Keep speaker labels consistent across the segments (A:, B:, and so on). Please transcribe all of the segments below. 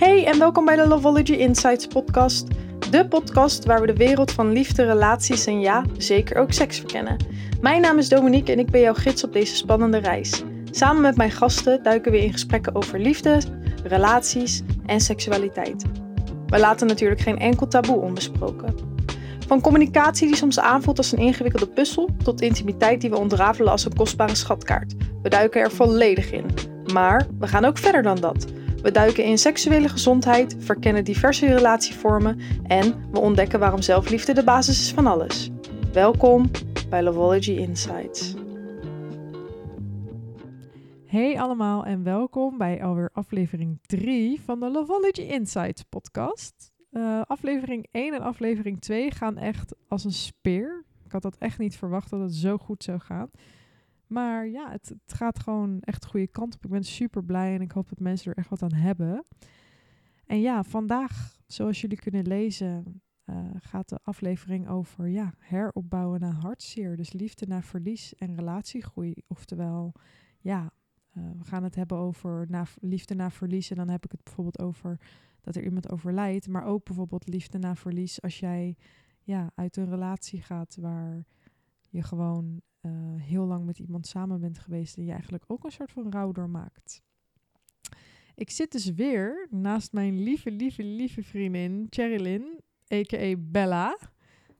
A: Hey en welkom bij de Loveology Insights podcast. De podcast waar we de wereld van liefde, relaties en ja, zeker ook seks verkennen. Mijn naam is Dominique en ik ben jouw gids op deze spannende reis. Samen met mijn gasten duiken we in gesprekken over liefde, relaties en seksualiteit. We laten natuurlijk geen enkel taboe onbesproken. Van communicatie die soms aanvoelt als een ingewikkelde puzzel, tot intimiteit die we ontrafelen als een kostbare schatkaart. We duiken er volledig in. Maar we gaan ook verder dan dat. We duiken in seksuele gezondheid, verkennen diverse relatievormen en we ontdekken waarom zelfliefde de basis is van alles. Welkom bij Loveology Insights. Hey allemaal en welkom bij alweer aflevering 3 van de Loveology Insights podcast. Uh, aflevering 1 en aflevering 2 gaan echt als een speer. Ik had dat echt niet verwacht dat het zo goed zou gaan. Maar ja, het, het, gaat gewoon echt de goede kant op. Ik ben super blij en ik hoop dat mensen er echt wat aan hebben. En ja, vandaag, zoals jullie kunnen lezen, uh, gaat de aflevering over ja, heropbouwen na hartzeer. Dus liefde na verlies en relatiegroei. Oftewel, ja, uh, we gaan het hebben over na, liefde na verlies. En dan heb ik het bijvoorbeeld over dat er iemand overlijdt. Maar ook bijvoorbeeld liefde na verlies als jij ja, uit een relatie gaat waar je gewoon uh, heel lang met iemand samen bent geweest en je eigenlijk ook een soort van rouw doormaakt. Ik zit dus weer naast mijn lieve, lieve, lieve vriendin Cherilyn, a.k.a. Bella.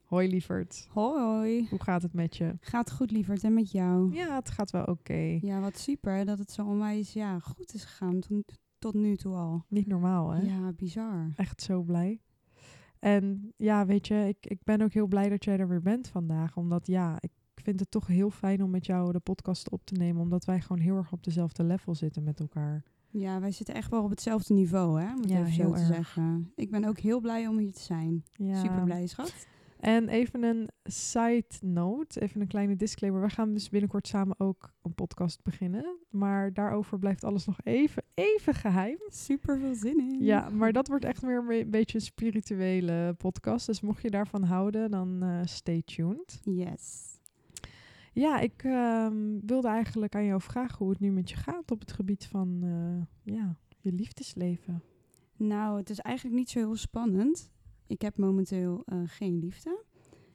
A: Hoi lieverd.
B: Hoi.
A: Hoe gaat het met je?
B: Gaat goed lieverd en met jou?
A: Ja, het gaat wel oké.
B: Ja, wat super dat het zo onwijs ja, goed is gegaan tot, tot nu toe al.
A: Niet normaal hè?
B: Ja, bizar.
A: Echt zo blij. En ja, weet je, ik, ik ben ook heel blij dat jij er weer bent vandaag. Omdat ja, ik ik vind het toch heel fijn om met jou de podcast op te nemen, omdat wij gewoon heel erg op dezelfde level zitten met elkaar.
B: Ja, wij zitten echt wel op hetzelfde niveau, hè? Moet ja, even te erg. zeggen. Ik ben ook heel blij om hier te zijn. Ja. Super blij, schat.
A: En even een side note, even een kleine disclaimer. We gaan dus binnenkort samen ook een podcast beginnen. Maar daarover blijft alles nog even, even geheim.
B: Super veel zin in.
A: Ja, maar dat wordt echt weer een beetje een spirituele podcast. Dus mocht je daarvan houden, dan uh, stay tuned.
B: Yes.
A: Ja, ik ehm, wilde eigenlijk aan jou vragen hoe het nu met je gaat op het gebied van uh, ja, je liefdesleven.
B: Nou, het is eigenlijk niet zo heel spannend. Ik heb momenteel uh, geen liefde.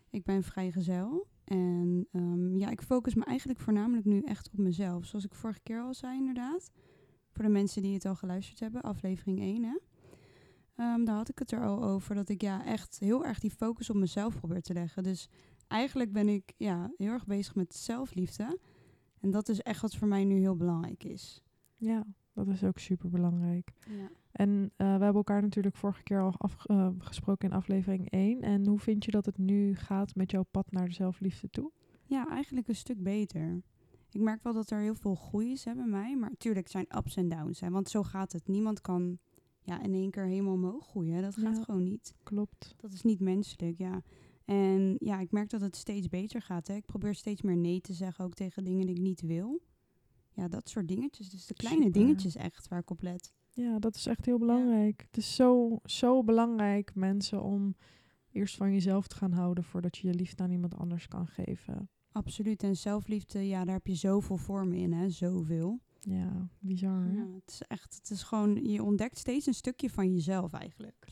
B: Ik ben vrijgezel. En um, ja, ik focus me eigenlijk voornamelijk nu echt op mezelf. Zoals ik vorige keer al zei, inderdaad. Voor de mensen die het al geluisterd hebben, aflevering 1, hè. Um, daar had ik het er al over dat ik ja echt heel erg die focus op mezelf probeer te leggen. Dus eigenlijk ben ik ja, heel erg bezig met zelfliefde. En dat is echt wat voor mij nu heel belangrijk is.
A: Ja, dat is ook super belangrijk. Ja. En uh, we hebben elkaar natuurlijk vorige keer al afgesproken uh, in aflevering 1. En hoe vind je dat het nu gaat met jouw pad naar de zelfliefde toe?
B: Ja, eigenlijk een stuk beter. Ik merk wel dat er heel veel groei is hè, bij mij. Maar natuurlijk zijn ups en downs. Hè, want zo gaat het. Niemand kan ja, in één keer helemaal omhoog groeien. Dat gaat gewoon niet.
A: Klopt.
B: Dat is niet menselijk, ja. En ja, ik merk dat het steeds beter gaat. Hè. Ik probeer steeds meer nee te zeggen, ook tegen dingen die ik niet wil. Ja, dat soort dingetjes. Dus de kleine dingetjes echt waar ik op let.
A: Ja, dat is echt heel belangrijk. Het is zo, zo belangrijk, mensen, om eerst van jezelf te gaan houden voordat je je liefde aan iemand anders kan geven.
B: Absoluut. En zelfliefde, ja, daar heb je zoveel vormen in, hè. Zoveel.
A: Ja, bizar.
B: Ja, het is echt, het is gewoon, je ontdekt steeds een stukje van jezelf eigenlijk.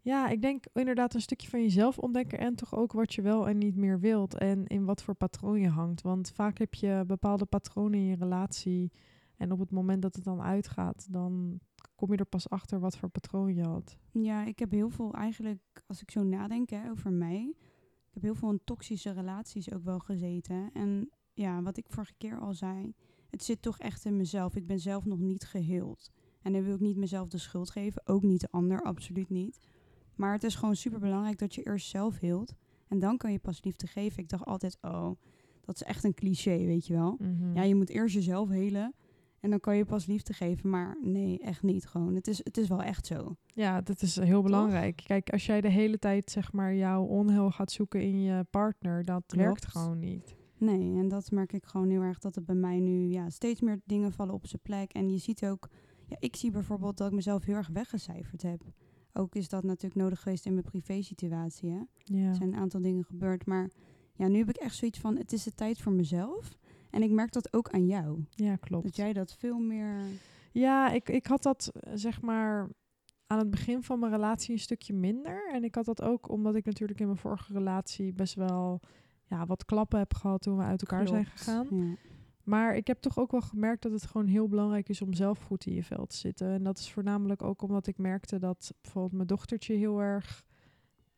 A: Ja, ik denk inderdaad een stukje van jezelf ontdekken en toch ook wat je wel en niet meer wilt en in wat voor patroon je hangt. Want vaak heb je bepaalde patronen in je relatie en op het moment dat het dan uitgaat, dan kom je er pas achter wat voor patroon je had.
B: Ja, ik heb heel veel eigenlijk, als ik zo nadenk over mij, ik heb heel veel in toxische relaties ook wel gezeten. En ja, wat ik vorige keer al zei, het zit toch echt in mezelf. Ik ben zelf nog niet geheeld. En dan wil ik niet mezelf de schuld geven, ook niet de ander, absoluut niet. Maar het is gewoon super belangrijk dat je eerst zelf heelt. En dan kan je pas liefde geven. Ik dacht altijd, oh, dat is echt een cliché, weet je wel.
A: Mhm.
B: Ja, je moet eerst jezelf helen. En dan kan je pas liefde geven. Maar nee, echt niet gewoon. Het is, het is wel echt zo.
A: Ja, dat is heel belangrijk. Kijk, als jij de hele tijd zeg maar jouw onheil gaat zoeken in je partner, dat werkt gewoon niet.
B: Nee, en dat merk ik gewoon heel erg dat het bij mij nu ja, steeds meer dingen vallen op zijn plek. En je ziet ook, ja, ik zie bijvoorbeeld dat ik mezelf heel erg weggecijferd heb. Ook is dat natuurlijk nodig geweest in mijn privé-situatie. Hè?
A: Ja.
B: Er zijn een aantal dingen gebeurd. Maar ja, nu heb ik echt zoiets van: het is de tijd voor mezelf. En ik merk dat ook aan jou.
A: Ja, klopt.
B: Dat jij dat veel meer.
A: Ja, ik, ik had dat zeg maar aan het begin van mijn relatie een stukje minder. En ik had dat ook omdat ik natuurlijk in mijn vorige relatie best wel ja, wat klappen heb gehad toen we uit elkaar zijn gegaan.
B: Ja.
A: Maar ik heb toch ook wel gemerkt dat het gewoon heel belangrijk is om zelf goed in je vel te zitten. En dat is voornamelijk ook omdat ik merkte dat bijvoorbeeld mijn dochtertje heel erg.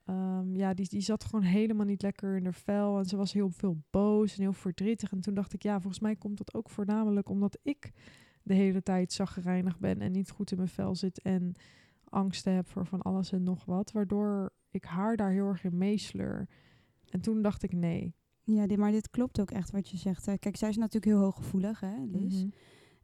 A: ehm, ja, die, die zat gewoon helemaal niet lekker in haar vel. En ze was heel veel boos en heel verdrietig. En toen dacht ik, ja, volgens mij komt dat ook voornamelijk omdat ik de hele tijd zaggerijnig ben en niet goed in mijn vel zit. En angsten heb voor van alles en nog wat. Waardoor ik haar daar heel erg in meesleur. En toen dacht ik, nee.
B: Ja, dit, maar dit klopt ook echt wat je zegt. hè. Kijk, zij is natuurlijk heel hooggevoelig, hè, Liz.
A: Mhm.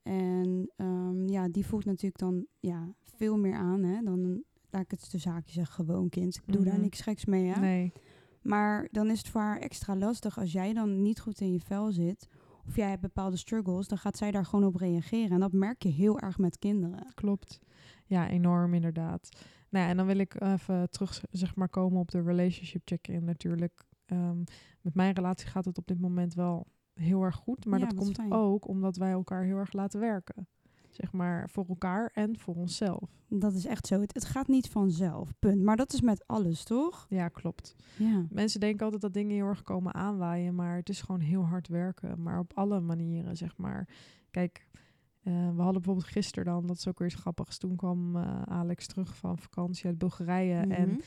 B: En ehm, ja, die voelt natuurlijk dan ja, veel meer aan hè, dan, laat ik het de zaakje zeggen, gewoon kind. Ik doe daar
A: Mhm.
B: niks geks mee, hè.
A: Nee.
B: Maar dan is het voor haar extra lastig als jij dan niet goed in je vel zit. Of jij hebt bepaalde struggles, dan gaat zij daar gewoon op reageren. En dat merk je heel erg met kinderen.
A: Klopt. Ja, enorm inderdaad. Nou ja, en dan wil ik even terug zeg maar komen op de relationship check-in natuurlijk. Ehm, met mijn relatie gaat het op dit moment wel heel erg goed, maar
B: Ja,
A: dat komt
B: fijn.
A: ook omdat wij elkaar heel erg laten werken. Zeg maar voor elkaar en voor onszelf.
B: Dat is echt zo. Het, het gaat niet vanzelf, punt. Maar dat is met alles, toch?
A: Ja, klopt.
B: Ja.
A: Mensen denken altijd dat dingen heel erg komen aanwaaien, maar het is gewoon heel hard werken. Maar op alle manieren, zeg maar. Kijk, eh, we hadden bijvoorbeeld gisteren dan, dat is ook weer iets grappigs. Toen kwam eh, Alex terug van vakantie uit Bulgarije. En
B: Mhm.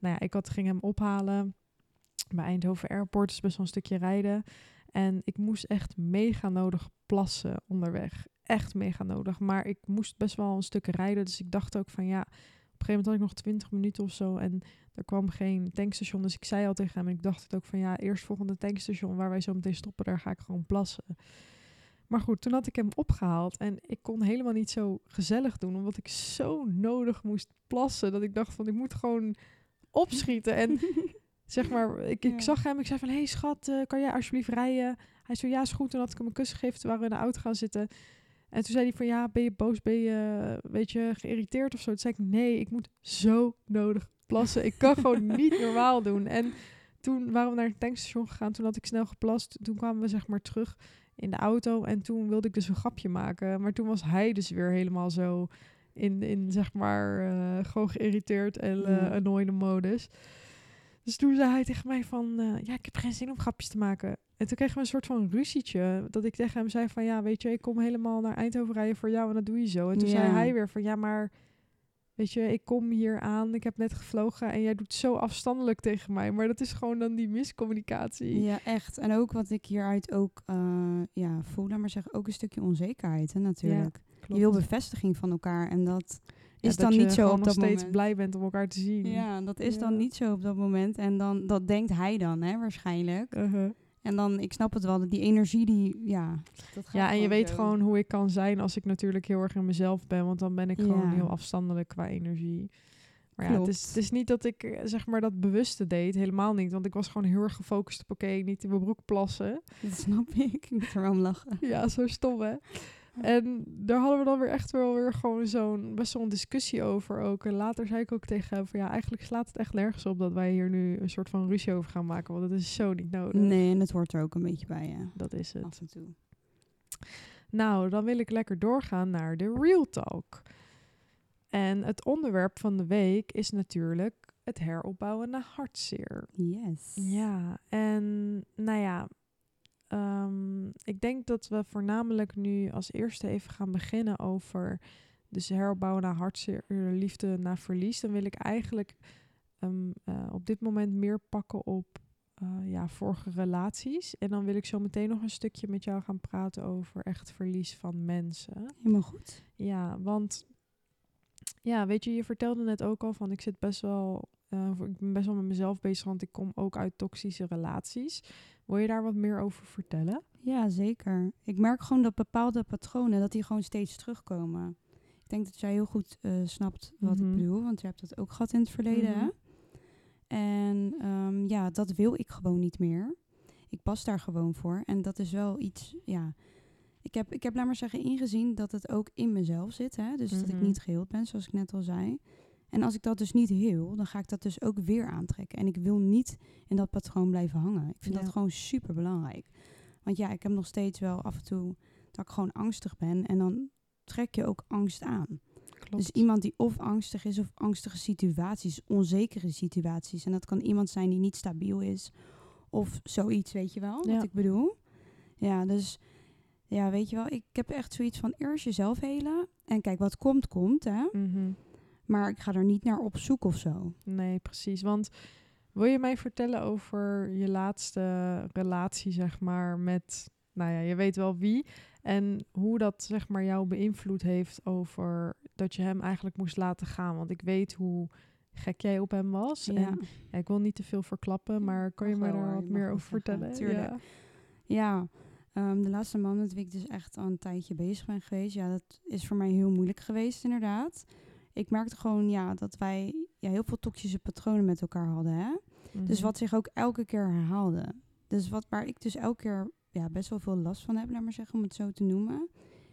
A: nou ja, ik had, ging hem ophalen bij Eindhoven Airport. is best wel een stukje rijden. En ik moest echt mega nodig plassen onderweg. Echt mega nodig. Maar ik moest best wel een stuk rijden. Dus ik dacht ook van ja, op een gegeven moment had ik nog 20 minuten of zo. En er kwam geen tankstation. Dus ik zei al tegen hem. En ik dacht het ook van ja, eerst volgende tankstation waar wij zo meteen stoppen. Daar ga ik gewoon plassen. Maar goed, toen had ik hem opgehaald. En ik kon helemaal niet zo gezellig doen. Omdat ik zo nodig moest plassen. Dat ik dacht van ik moet gewoon opschieten. En zeg maar, ik, ik
B: Ja.
A: zag hem. Ik zei van, hé hey, schat, eh, kan jij alsjeblieft rijden? Hij zei, ja, is goed. Toen had ik hem een kus gegeven. Toen waren we in de auto gaan zitten. En toen zei hij van, ja, ben je boos? Ben je, weet je, geïrriteerd of zo? Toen zei ik, nee, ik moet zo nodig plassen. Ik kan gewoon niet normaal doen. En toen waren we naar het tankstation gegaan. Toen had ik snel geplast. Toen kwamen we zeg maar terug in de auto. En toen wilde ik dus een grapje maken. Maar toen was hij dus weer helemaal zo in, in zeg maar, eh, gewoon geïrriteerd en eh
B: Ja.
A: annoyende modus. Dus toen zei hij tegen mij van, eh, ja, ik heb geen zin om grapjes te maken. En toen kregen we een soort van ruzietje. Dat ik tegen hem zei van, ja, weet je, ik kom helemaal naar Eindhoven rijden voor jou en dat doe je zo. En toen zei
B: Ja.
A: hij weer van, ja, maar weet je, ik kom hier aan, ik heb net gevlogen en jij doet zo afstandelijk tegen mij. Maar dat is gewoon dan die miscommunicatie.
B: Ja, echt. En ook wat ik hieruit ook eh, ja, voel, maar zeggen, ook een stukje onzekerheid hè, natuurlijk. je wil bevestiging van elkaar en dat
A: Ja,
B: is
A: dat
B: dan
A: je
B: niet zo op
A: nog
B: dat
A: steeds
B: moment.
A: blij bent om elkaar te zien.
B: Ja, dat is
A: Ja.
B: dan niet zo op dat moment. En dan, dat denkt hij dan, hè, waarschijnlijk.
A: Uh-huh.
B: En dan, ik snap het wel, dat die energie die, ja, dat gaat
A: Ja, en je weet gewoon hoe ik kan zijn als ik natuurlijk heel erg in mezelf ben. Want dan ben ik gewoon heel afstandelijk qua energie. Maar ja, het is, het is niet dat ik eh, zeg maar dat bewuste deed. Helemaal niet. Want ik was gewoon heel erg gefocust op oké, niet in mijn broek plassen.
B: Dat snap ik. Ik moet er wel om lachen.
A: Ja, zo stom hè. En daar hadden we dan weer echt wel weer gewoon zo'n best wel een discussie over ook. En later zei ik ook tegen hem van ja, eigenlijk slaat het echt nergens op dat wij hier nu een soort van ruzie over gaan maken. Want het is zo niet nodig.
B: Nee, en het hoort er ook een beetje bij, ja.
A: Dat is het.
B: Af en toe.
A: Nou, dan wil ik lekker doorgaan naar de Real Talk. En het onderwerp van de week is natuurlijk het heropbouwen na hartzeer.
B: Yes.
A: Ja, en nou ja, ehm, ik denk dat we voornamelijk nu als eerste even gaan beginnen over dus heropbouwen na hartzeer, liefde na verlies. Dan wil ik eigenlijk ehm, eh, op dit moment meer pakken op eh, ja, vorige relaties. En dan wil ik zo meteen nog een stukje met jou gaan praten over echt verlies van mensen.
B: Helemaal goed.
A: Ja, want ja, weet je, je vertelde net ook al van ik zit best wel, eh, ik ben best wel met mezelf bezig, want ik kom ook uit toxische relaties. Wil je daar wat meer over vertellen?
B: Ja, zeker. Ik merk gewoon dat bepaalde patronen, dat die gewoon steeds terugkomen. Ik denk dat jij heel goed eh, snapt wat
A: Mhm.
B: ik bedoel, want je hebt dat ook gehad in het verleden.
A: Mhm.
B: En ehm, ja, dat wil ik gewoon niet meer. Ik pas daar gewoon voor. En dat is wel iets, ja. Ik heb, ik heb, laat maar zeggen, ingezien dat het ook in mezelf zit. Hè? Dus dat ik
A: Mhm.
B: niet geheeld ben, zoals ik net al zei. En als ik dat dus niet heel, dan ga ik dat dus ook weer aantrekken. En ik wil niet in dat patroon blijven hangen. Ik vind
A: Ja.
B: dat gewoon super belangrijk. Want ja, ik heb nog steeds wel af en toe dat ik gewoon angstig ben. En dan trek je ook angst aan.
A: klopt.
B: Dus iemand die of angstig is of angstige situaties, onzekere situaties. En dat kan iemand zijn die niet stabiel is of zoiets, weet je wel,
A: Ja.
B: wat ik bedoel. Ja, dus ja, weet je wel, ik heb echt zoiets van eerst jezelf helen. En kijk, wat komt, komt, hè.
A: Mhm.
B: Maar ik ga er niet naar op zoek of zo.
A: Nee, precies. Want wil je mij vertellen over je laatste relatie, zeg maar, met, nou ja, je weet wel wie. En hoe dat, zeg maar, jou beïnvloed heeft over dat je hem eigenlijk moest laten gaan. Want ik weet hoe gek jij op hem was.
B: Ja,
A: En ja, ik wil niet te veel verklappen, maar kan je
B: wel,
A: daar wat meer over vertellen?
B: tuurlijk.
A: Ja.
B: ja ehm, de laatste man met wie ik dus echt al een tijdje bezig ben geweest. Ja, dat is voor mij heel moeilijk geweest, inderdaad. Ik merkte gewoon, ja, dat wij ja, heel veel toxische patronen met elkaar hadden, hè. Dus
A: Mhm.
B: wat zich ook elke keer herhaalde. Dus wat, waar ik dus elke keer ja, best wel veel last van heb, laat maar zeggen, om het zo te noemen,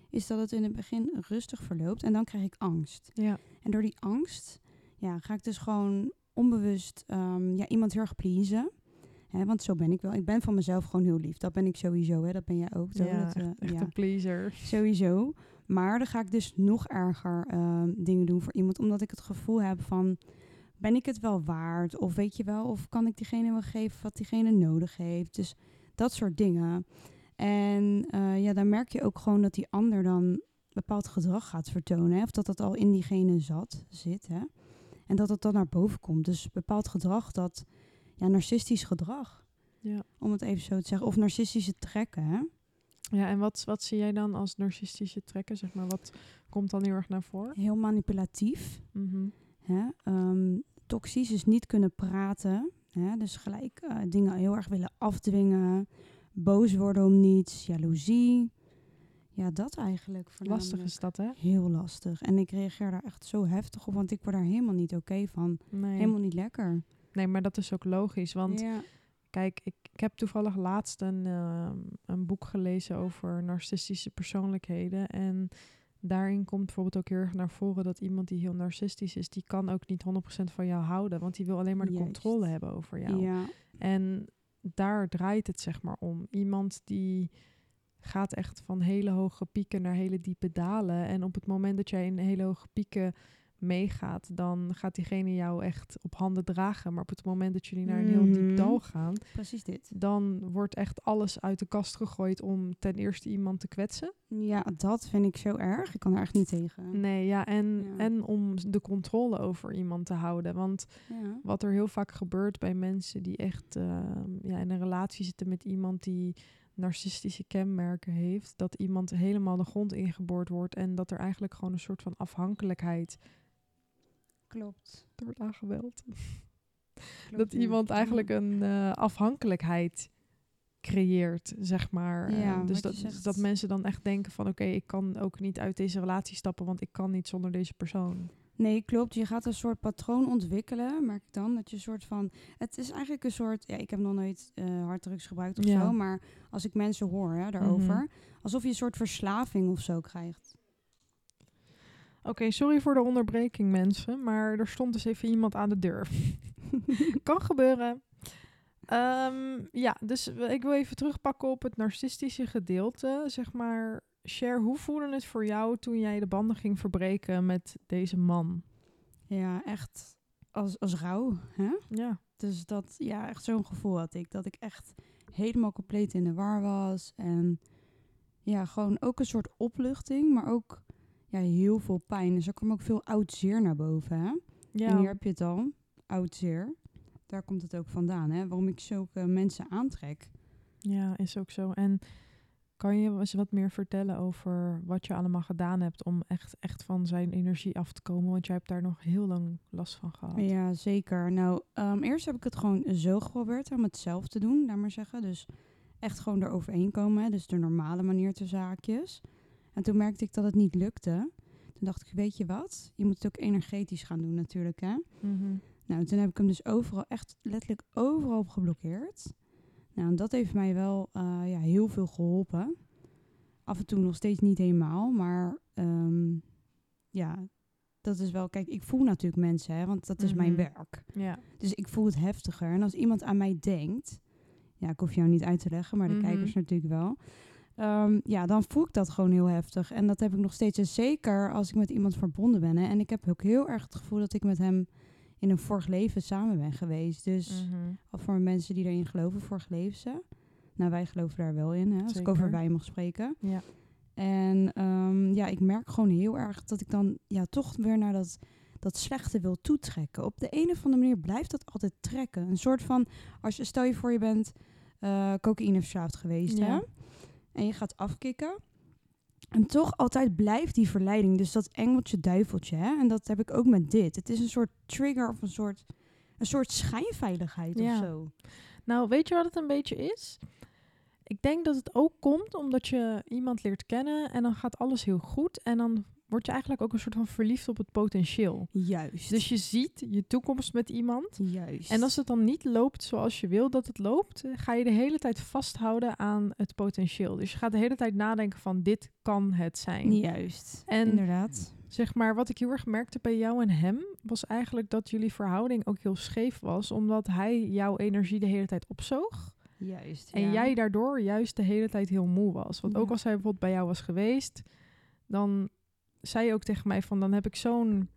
B: is dat het in het begin rustig verloopt en dan krijg ik angst.
A: Ja,
B: En door die angst ja, ga ik dus gewoon onbewust ehm, ja, iemand heel erg pleasen. Hè, want zo ben ik wel. Ik ben van mezelf gewoon heel lief. Dat ben ik sowieso, hè. dat ben jij ook. Zo.
A: ja
B: dat, eh,
A: echt, echt
B: ja.
A: een pleaser.
B: Sowieso. Maar dan ga ik dus nog erger ehm, dingen doen voor iemand. Omdat ik het gevoel heb van... Ben ik het wel waard? Of weet je wel? Of kan ik diegene wel geven wat diegene nodig heeft? Dus dat soort dingen. En eh, ja, dan merk je ook gewoon dat die ander dan bepaald gedrag gaat vertonen. Hè? Of dat dat al in diegene zat, zit. Hè? En dat het dan naar boven komt. Dus bepaald gedrag dat... Ja, narcistisch gedrag.
A: Ja.
B: Om het even zo te zeggen. Of narcistische trekken, hè?
A: Ja, en wat, wat zie jij dan als narcistische trekken? Zeg maar, wat komt dan heel erg naar voren?
B: Heel manipulatief.
A: Mhm.
B: Hè? Ehm, toxisch is niet kunnen praten. Hè? Dus gelijk eh, dingen heel erg willen afdwingen. Boos worden om niets. Jaloezie. Ja, dat eigenlijk.
A: Lastig is dat, hè?
B: Heel lastig. En ik reageer daar echt zo heftig op. Want ik word daar helemaal niet oké van.
A: Nee.
B: Helemaal niet lekker.
A: nee, maar dat is ook logisch. Want
B: ja.
A: Kijk, ik, ik heb toevallig laatst een, ehm, een boek gelezen over narcistische persoonlijkheden. En daarin komt bijvoorbeeld ook heel erg naar voren dat iemand die heel narcistisch is, die kan ook niet 100% van jou houden. Want die wil alleen maar de
B: Juist.
A: controle hebben over jou.
B: ja.
A: En daar draait het zeg maar om. Iemand die gaat echt van hele hoge pieken naar hele diepe dalen. En op het moment dat jij in hele hoge pieken meegaat, dan gaat diegene jou echt op handen dragen. Maar op het moment dat jullie naar een heel diep dal gaan,
B: Precies dit.
A: dan wordt echt alles uit de kast gegooid om ten eerste iemand te kwetsen.
B: Ja, dat vind ik zo erg. Ik kan er echt niet tegen.
A: Nee, ja, en,
B: Ja.
A: en om de controle over iemand te houden. Want
B: Ja.
A: wat er heel vaak gebeurt bij mensen die echt ehm, ja, in een relatie zitten met iemand die narcistische kenmerken heeft, dat iemand helemaal de grond ingeboord wordt en dat er eigenlijk gewoon een soort van afhankelijkheid
B: Klopt.
A: er wordt aangebeld.
B: Klopt,
A: dat iemand eigenlijk een eh, afhankelijkheid creëert, zeg maar. Eh,
B: Ja,
A: dus
B: wat je
A: dat,
B: zegt.
A: dat mensen dan echt denken van oké, ik kan ook niet uit deze relatie stappen, want ik kan niet zonder deze persoon.
B: Nee, klopt. Je gaat een soort patroon ontwikkelen, merk ik dan. Dat je een soort van... Het is eigenlijk een soort... Ja, ik heb nog nooit eh harddrugs gebruikt of
A: Ja.
B: zo. Maar als ik mensen hoor hè, daarover...
A: Mhm.
B: Alsof je een soort verslaving of zo krijgt.
A: Oké, sorry voor de onderbreking mensen, maar er stond dus even iemand aan de deur. kan gebeuren. Ehm, ja, dus ik wil even terugpakken op het narcistische gedeelte. Zeg maar, Cher, hoe voelde het voor jou toen jij de banden ging verbreken met deze man?
B: Ja, echt als, als rouw. Hè?
A: Ja,
B: Dus dat... Ja, echt zo'n gevoel had ik. Dat ik echt helemaal compleet in de war was. En ja, gewoon ook een soort opluchting. Maar ook ja, heel veel pijn. Dus er kwam ook veel oud zeer naar boven, hè?
A: ja.
B: En hier heb je het al, oud zeer. Daar komt het ook vandaan, hè? Waarom ik zulke mensen aantrek.
A: ja, is ook zo. En kan je eens wat meer vertellen over wat je allemaal gedaan hebt om echt, echt van zijn energie af te komen? Want jij hebt daar nog heel lang last van gehad.
B: Ja, zeker. Nou, ehm, eerst heb ik het gewoon zo geprobeerd om het zelf te doen, laat maar zeggen. Dus echt gewoon eroverheen komen, hè? dus de normale manier te zaakjes. En toen merkte ik dat het niet lukte. Toen dacht ik, weet je wat? Je moet het ook energetisch gaan doen natuurlijk, hè?
A: Mhm.
B: Nou, toen heb ik hem dus overal, echt letterlijk overal op geblokkeerd. Nou, en dat heeft mij wel eh, ja, heel veel geholpen. Af en toe nog steeds niet helemaal, maar ehm, ja, dat is wel... Kijk, ik voel natuurlijk mensen, hè, want dat is mijn
A: Mhm.
B: werk.
A: Ja,
B: Dus ik voel het heftiger. En als iemand aan mij denkt... Ja, ik hoef jou niet uit te leggen, maar de
A: Mhm.
B: kijkers natuurlijk wel. Ehm, ja, dan voel ik dat gewoon heel heftig. En dat heb ik nog steeds. En zeker als ik met iemand verbonden ben. Hè. En ik heb ook heel erg het gevoel dat ik met hem in een vorig leven samen ben geweest. Dus
A: Mhm.
B: of voor mensen die erin geloven, vorig leven. Nou, wij geloven daar wel in, hè, als ik over wij mag spreken.
A: Ja.
B: En ehm, ja, ik merk gewoon heel erg dat ik dan ja, toch weer naar dat, dat slechte wil toetrekken. Op de een of andere manier blijft dat altijd trekken. Een soort van, als je, stel je voor je bent eh cocaïne verslaafd geweest,
A: Ja.
B: hè? En je gaat afkicken. En toch altijd blijft die verleiding. Dus dat engeltje duiveltje, hè? En dat heb ik ook met dit. Het is een soort trigger of een soort, een soort schijnveiligheid
A: Ja.
B: of zo.
A: Nou, weet je wat het een beetje is? Ik denk dat het ook komt omdat je iemand leert kennen en dan gaat alles heel goed. En dan word je eigenlijk ook een soort van verliefd op het potentieel.
B: Juist.
A: Dus je ziet je toekomst met iemand.
B: Juist.
A: En als het dan niet loopt zoals je wil dat het loopt, eh, ga je de hele tijd vasthouden aan het potentieel. Dus je gaat de hele tijd nadenken van dit kan het zijn.
B: Juist.
A: En-
B: Inderdaad.
A: Zeg maar, wat ik heel erg merkte bij jou en hem, was eigenlijk dat jullie verhouding ook heel scheef was, omdat hij jouw energie de hele tijd opzoog.
B: Juist.
A: En
B: ja.
A: jij daardoor juist de hele tijd heel moe was. Want ook als hij bijvoorbeeld bij jou was geweest, dan zei je ook tegen mij van, dan heb ik zo'n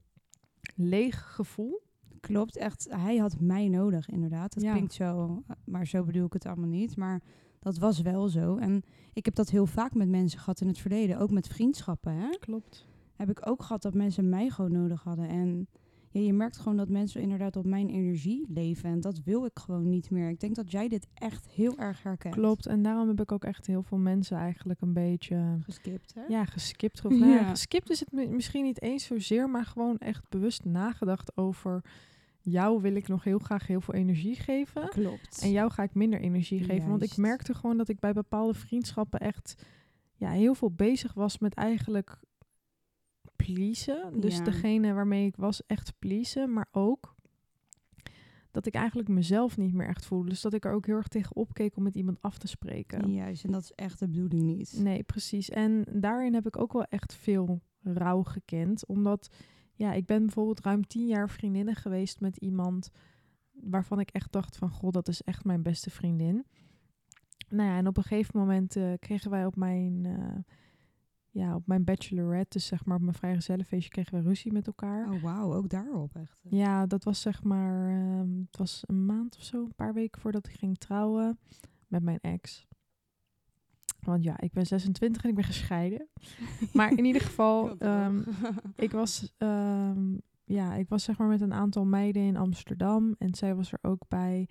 A: leeg gevoel.
B: Klopt, echt. Hij had mij nodig, inderdaad. Het
A: Ja.
B: klinkt zo, maar zo bedoel ik het allemaal niet. Maar dat was wel zo. En ik heb dat heel vaak met mensen gehad in het verleden. Ook met vriendschappen, hè.
A: Klopt.
B: Heb ik ook gehad dat mensen mij gewoon nodig hadden. En ja, je merkt gewoon dat mensen inderdaad op mijn energie leven. En dat wil ik gewoon niet meer. Ik denk dat jij dit echt heel erg herkent.
A: Klopt. En daarom heb ik ook echt heel veel mensen eigenlijk een beetje
B: Geskipt, hè?
A: ja, geskipt. Of, nou ja, geskipt is het mi- misschien niet eens zozeer, maar gewoon echt bewust nagedacht over jou wil ik nog heel graag heel veel energie geven.
B: Klopt.
A: En jou ga ik minder energie geven. Want ik merkte gewoon dat ik bij bepaalde vriendschappen echt ja, heel veel bezig was met eigenlijk pleasen. Dus
B: Ja.
A: degene waarmee ik was echt pleasen. Maar ook dat ik eigenlijk mezelf niet meer echt voelde. Dus dat ik er ook heel erg tegen opkeek om met iemand af te spreken.
B: Juist, en dat is echt de bedoeling niet.
A: Nee, precies. En daarin heb ik ook wel echt veel rouw gekend. Omdat, ja, ik ben bijvoorbeeld ruim tien jaar vriendinnen geweest met iemand waarvan ik echt dacht van, goh, dat is echt mijn beste vriendin. Nou ja, en op een gegeven moment eh, kregen wij op mijn, eh, ja, op mijn bachelorette, dus zeg maar op mijn vrijgezellenfeestje, kregen we ruzie met elkaar.
B: Oh, wauw, ook daarop echt.
A: Ja, dat was zeg maar, ehm, het was een maand of zo, een paar weken voordat ik ging trouwen met mijn ex. Want ja, ik ben 26 en ik ben gescheiden. Maar in ieder geval, ehm, ik was, ehm, ja, ik was zeg maar met een aantal meiden in Amsterdam en zij was er ook bij.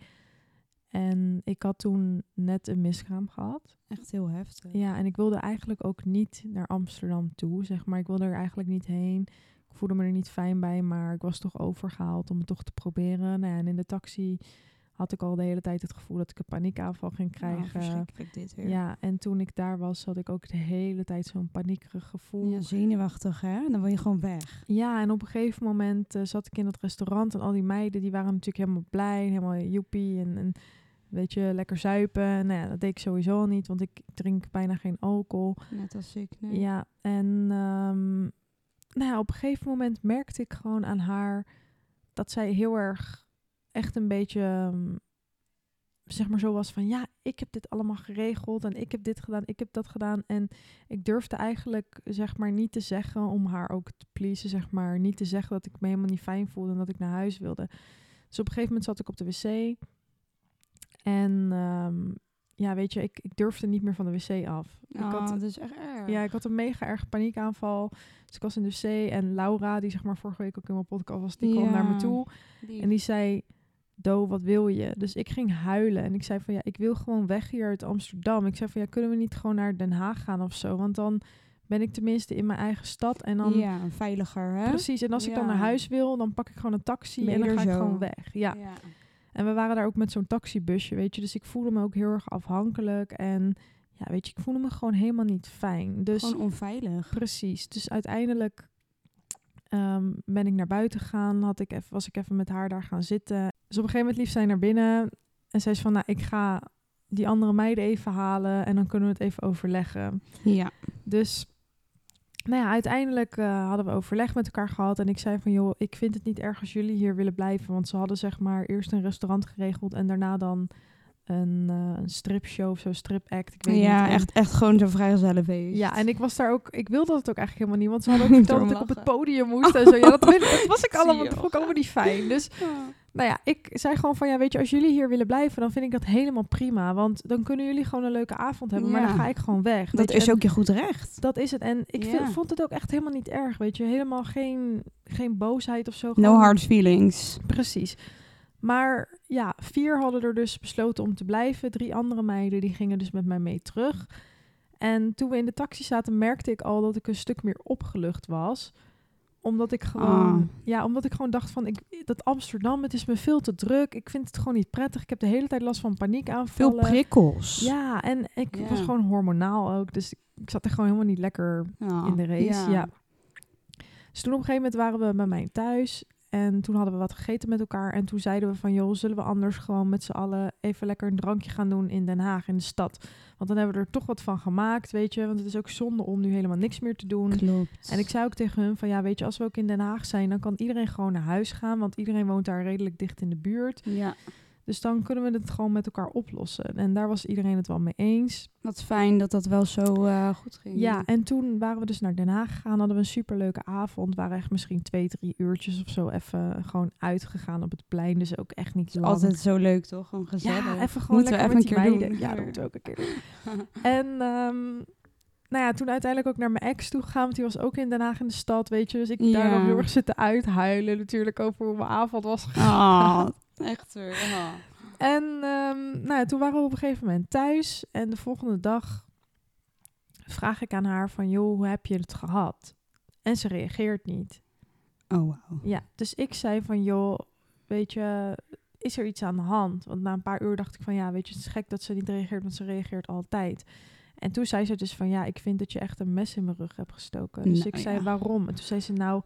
A: En ik had toen net een miskraam gehad.
B: echt heel heftig.
A: Ja, en ik wilde eigenlijk ook niet naar Amsterdam toe, zeg maar. Ik wilde er eigenlijk niet heen. Ik voelde me er niet fijn bij, maar ik was toch overgehaald om het toch te proberen. Nou ja, en in de taxi had ik al de hele tijd het gevoel dat ik een paniekaanval ging
B: Oh,
A: krijgen.
B: verschrikkelijk dit weer.
A: ja, en toen ik daar was, had ik ook de hele tijd zo'n paniekerig gevoel.
B: Ja, zenuwachtig, hè? Dan wil je gewoon weg.
A: Ja, en op een gegeven moment eh, zat ik in dat restaurant en al die meiden die waren natuurlijk helemaal blij, helemaal joepie en, en weet je, lekker zuipen. Nou ja, dat deed ik sowieso al niet, want ik drink bijna geen alcohol.
B: Net als ik. Nee.
A: Ja, en ehm, nou ja, op een gegeven moment merkte ik gewoon aan haar dat zij heel erg echt een beetje, ehm, zeg maar zo was van, ja, ik heb dit allemaal geregeld en ik heb dit gedaan, ik heb dat gedaan. En ik durfde eigenlijk, zeg maar, niet te zeggen om haar ook te pleasen, zeg maar, niet te zeggen dat ik me helemaal niet fijn voelde en dat ik naar huis wilde. Dus op een gegeven moment zat ik op de wc en ehm, ja, weet je, ik, ik durfde niet meer van de wc af. Ik
B: Oh,
A: had,
B: dat is echt erg.
A: ja, ik had een mega erg paniekaanval. Dus ik was in de wc en Laura, die zeg maar vorige week ook in mijn podcast was, die kwam naar me toe.
B: Die-
A: En die zei, Do, wat wil je? Dus ik ging huilen en ik zei van ja, ik wil gewoon weg hier uit Amsterdam. Ik zei van ja, kunnen we niet gewoon naar Den Haag gaan of zo? Want dan ben ik tenminste in mijn eigen stad en dan...
B: ja, veiliger, hè?
A: Precies, en als ik dan naar huis wil, dan pak ik gewoon een taxi en dan ga ik
B: zo.
A: gewoon weg. Ja.
B: ja.
A: En we waren daar ook met zo'n taxibusje, weet je. Dus ik voelde me ook heel erg afhankelijk. En ja, weet je, ik voelde me gewoon helemaal niet fijn. Dus
B: Gewoon onveilig.
A: precies. Dus uiteindelijk ehm, ben ik naar buiten gegaan. Had ik even, was ik even met haar daar gaan zitten. Dus op een gegeven moment liep zij naar binnen. En zei ze van, nou, ik ga die andere meiden even halen. En dan kunnen we het even overleggen.
B: Ja.
A: Dus nou ja, uiteindelijk eh, hadden we overleg met elkaar gehad. En ik zei van, joh, ik vind het niet erg als jullie hier willen blijven. Want ze hadden zeg maar eerst een restaurant geregeld en daarna dan een, eh, een stripshow of zo, strip act. Ik weet
B: Ja,
A: niet.
B: Echt, echt gewoon zo'n vrijgezellenfeest.
A: Ja, en ik was daar ook, ik wilde dat ook eigenlijk helemaal niet, want ze hadden ook verteld dat ik op het podium moest en zo. Ja, dat, was ik allemaal, dat vond ik allemaal niet fijn. Dus
B: Ja.
A: Nou ja, ik zei gewoon van ja, weet je, als jullie hier willen blijven, dan vind ik dat helemaal prima. Want dan kunnen jullie gewoon een leuke avond hebben, maar dan ga ik gewoon weg.
B: Dat
A: je.
B: is ook je goed recht.
A: Dat is het. En ik vind- vond het ook echt helemaal niet erg, weet je. Helemaal geen, geen boosheid of zo.
B: No
A: gewoon-
B: hard feelings.
A: Precies. Maar ja, vier hadden er dus besloten om te blijven. Drie andere meiden die gingen dus met mij mee terug. En toen we in de taxi zaten, merkte ik al dat ik een stuk meer opgelucht was. Omdat ik gewoon,
B: Ah.
A: ja, omdat ik gewoon dacht van, ik, dat Amsterdam, het is me veel te druk. Ik vind het gewoon niet prettig. Ik heb de hele tijd last van
B: Veel
A: paniekaanvallen.
B: prikkels.
A: Ja, en ik
B: Ja.
A: was gewoon hormonaal ook. Dus ik, ik zat er gewoon helemaal niet lekker
B: Ja.
A: in de race. Ja. Dus toen op een gegeven moment waren we bij mij thuis. En toen hadden we wat gegeten met elkaar. En toen zeiden we van, joh, zullen we anders gewoon met z'n allen even lekker een drankje gaan doen in Den Haag, in de stad. Want dan hebben we er toch wat van gemaakt, weet je. Want het is ook zonde om nu helemaal niks meer te doen.
B: Klopt.
A: En ik zei ook tegen hun van, ja, weet je, als we ook in Den Haag zijn, dan kan iedereen gewoon naar huis gaan. Want iedereen woont daar redelijk dicht in de buurt.
B: Ja,
A: Dus dan kunnen we het gewoon met elkaar oplossen. En daar was iedereen het wel mee eens.
B: wat fijn dat dat wel zo eh, goed ging.
A: Ja, en toen waren we dus naar Den Haag gegaan. Hadden we een superleuke avond. Waren echt misschien twee, drie uurtjes of zo even gewoon uitgegaan op het plein. Dus ook echt niet lang.
B: Altijd zo leuk, toch? Gewoon gezellig.
A: ja, even gewoon
B: Moeten we
A: lekker
B: even
A: met
B: een keer
A: meiden.
B: doen.
A: Ja, dat moeten we ook een keer doen. En ehm, nou ja, toen uiteindelijk ook naar mijn ex toe gegaan. Want die was ook in Den Haag in de stad, weet je. Dus ik daar
B: Ja.
A: nog heel erg zitten uithuilen natuurlijk over hoe mijn avond was gegaan.
B: Ah, echt.
A: En ehm, nou ja, toen waren we op een gegeven moment thuis. En de volgende dag vraag ik aan haar van... joh, hoe heb je het gehad? En ze reageert niet.
B: Oh, wauw.
A: Ja, dus ik zei van... joh, weet je, is er iets aan de hand? Want na een paar uur dacht ik van... ja, weet je, het is gek dat ze niet reageert... want ze reageert altijd. En toen zei ze dus van... ja, ik vind dat je echt een mes in mijn rug hebt gestoken. Dus
B: Nou
A: ik zei,
B: ja.
A: waarom? En toen zei ze, nou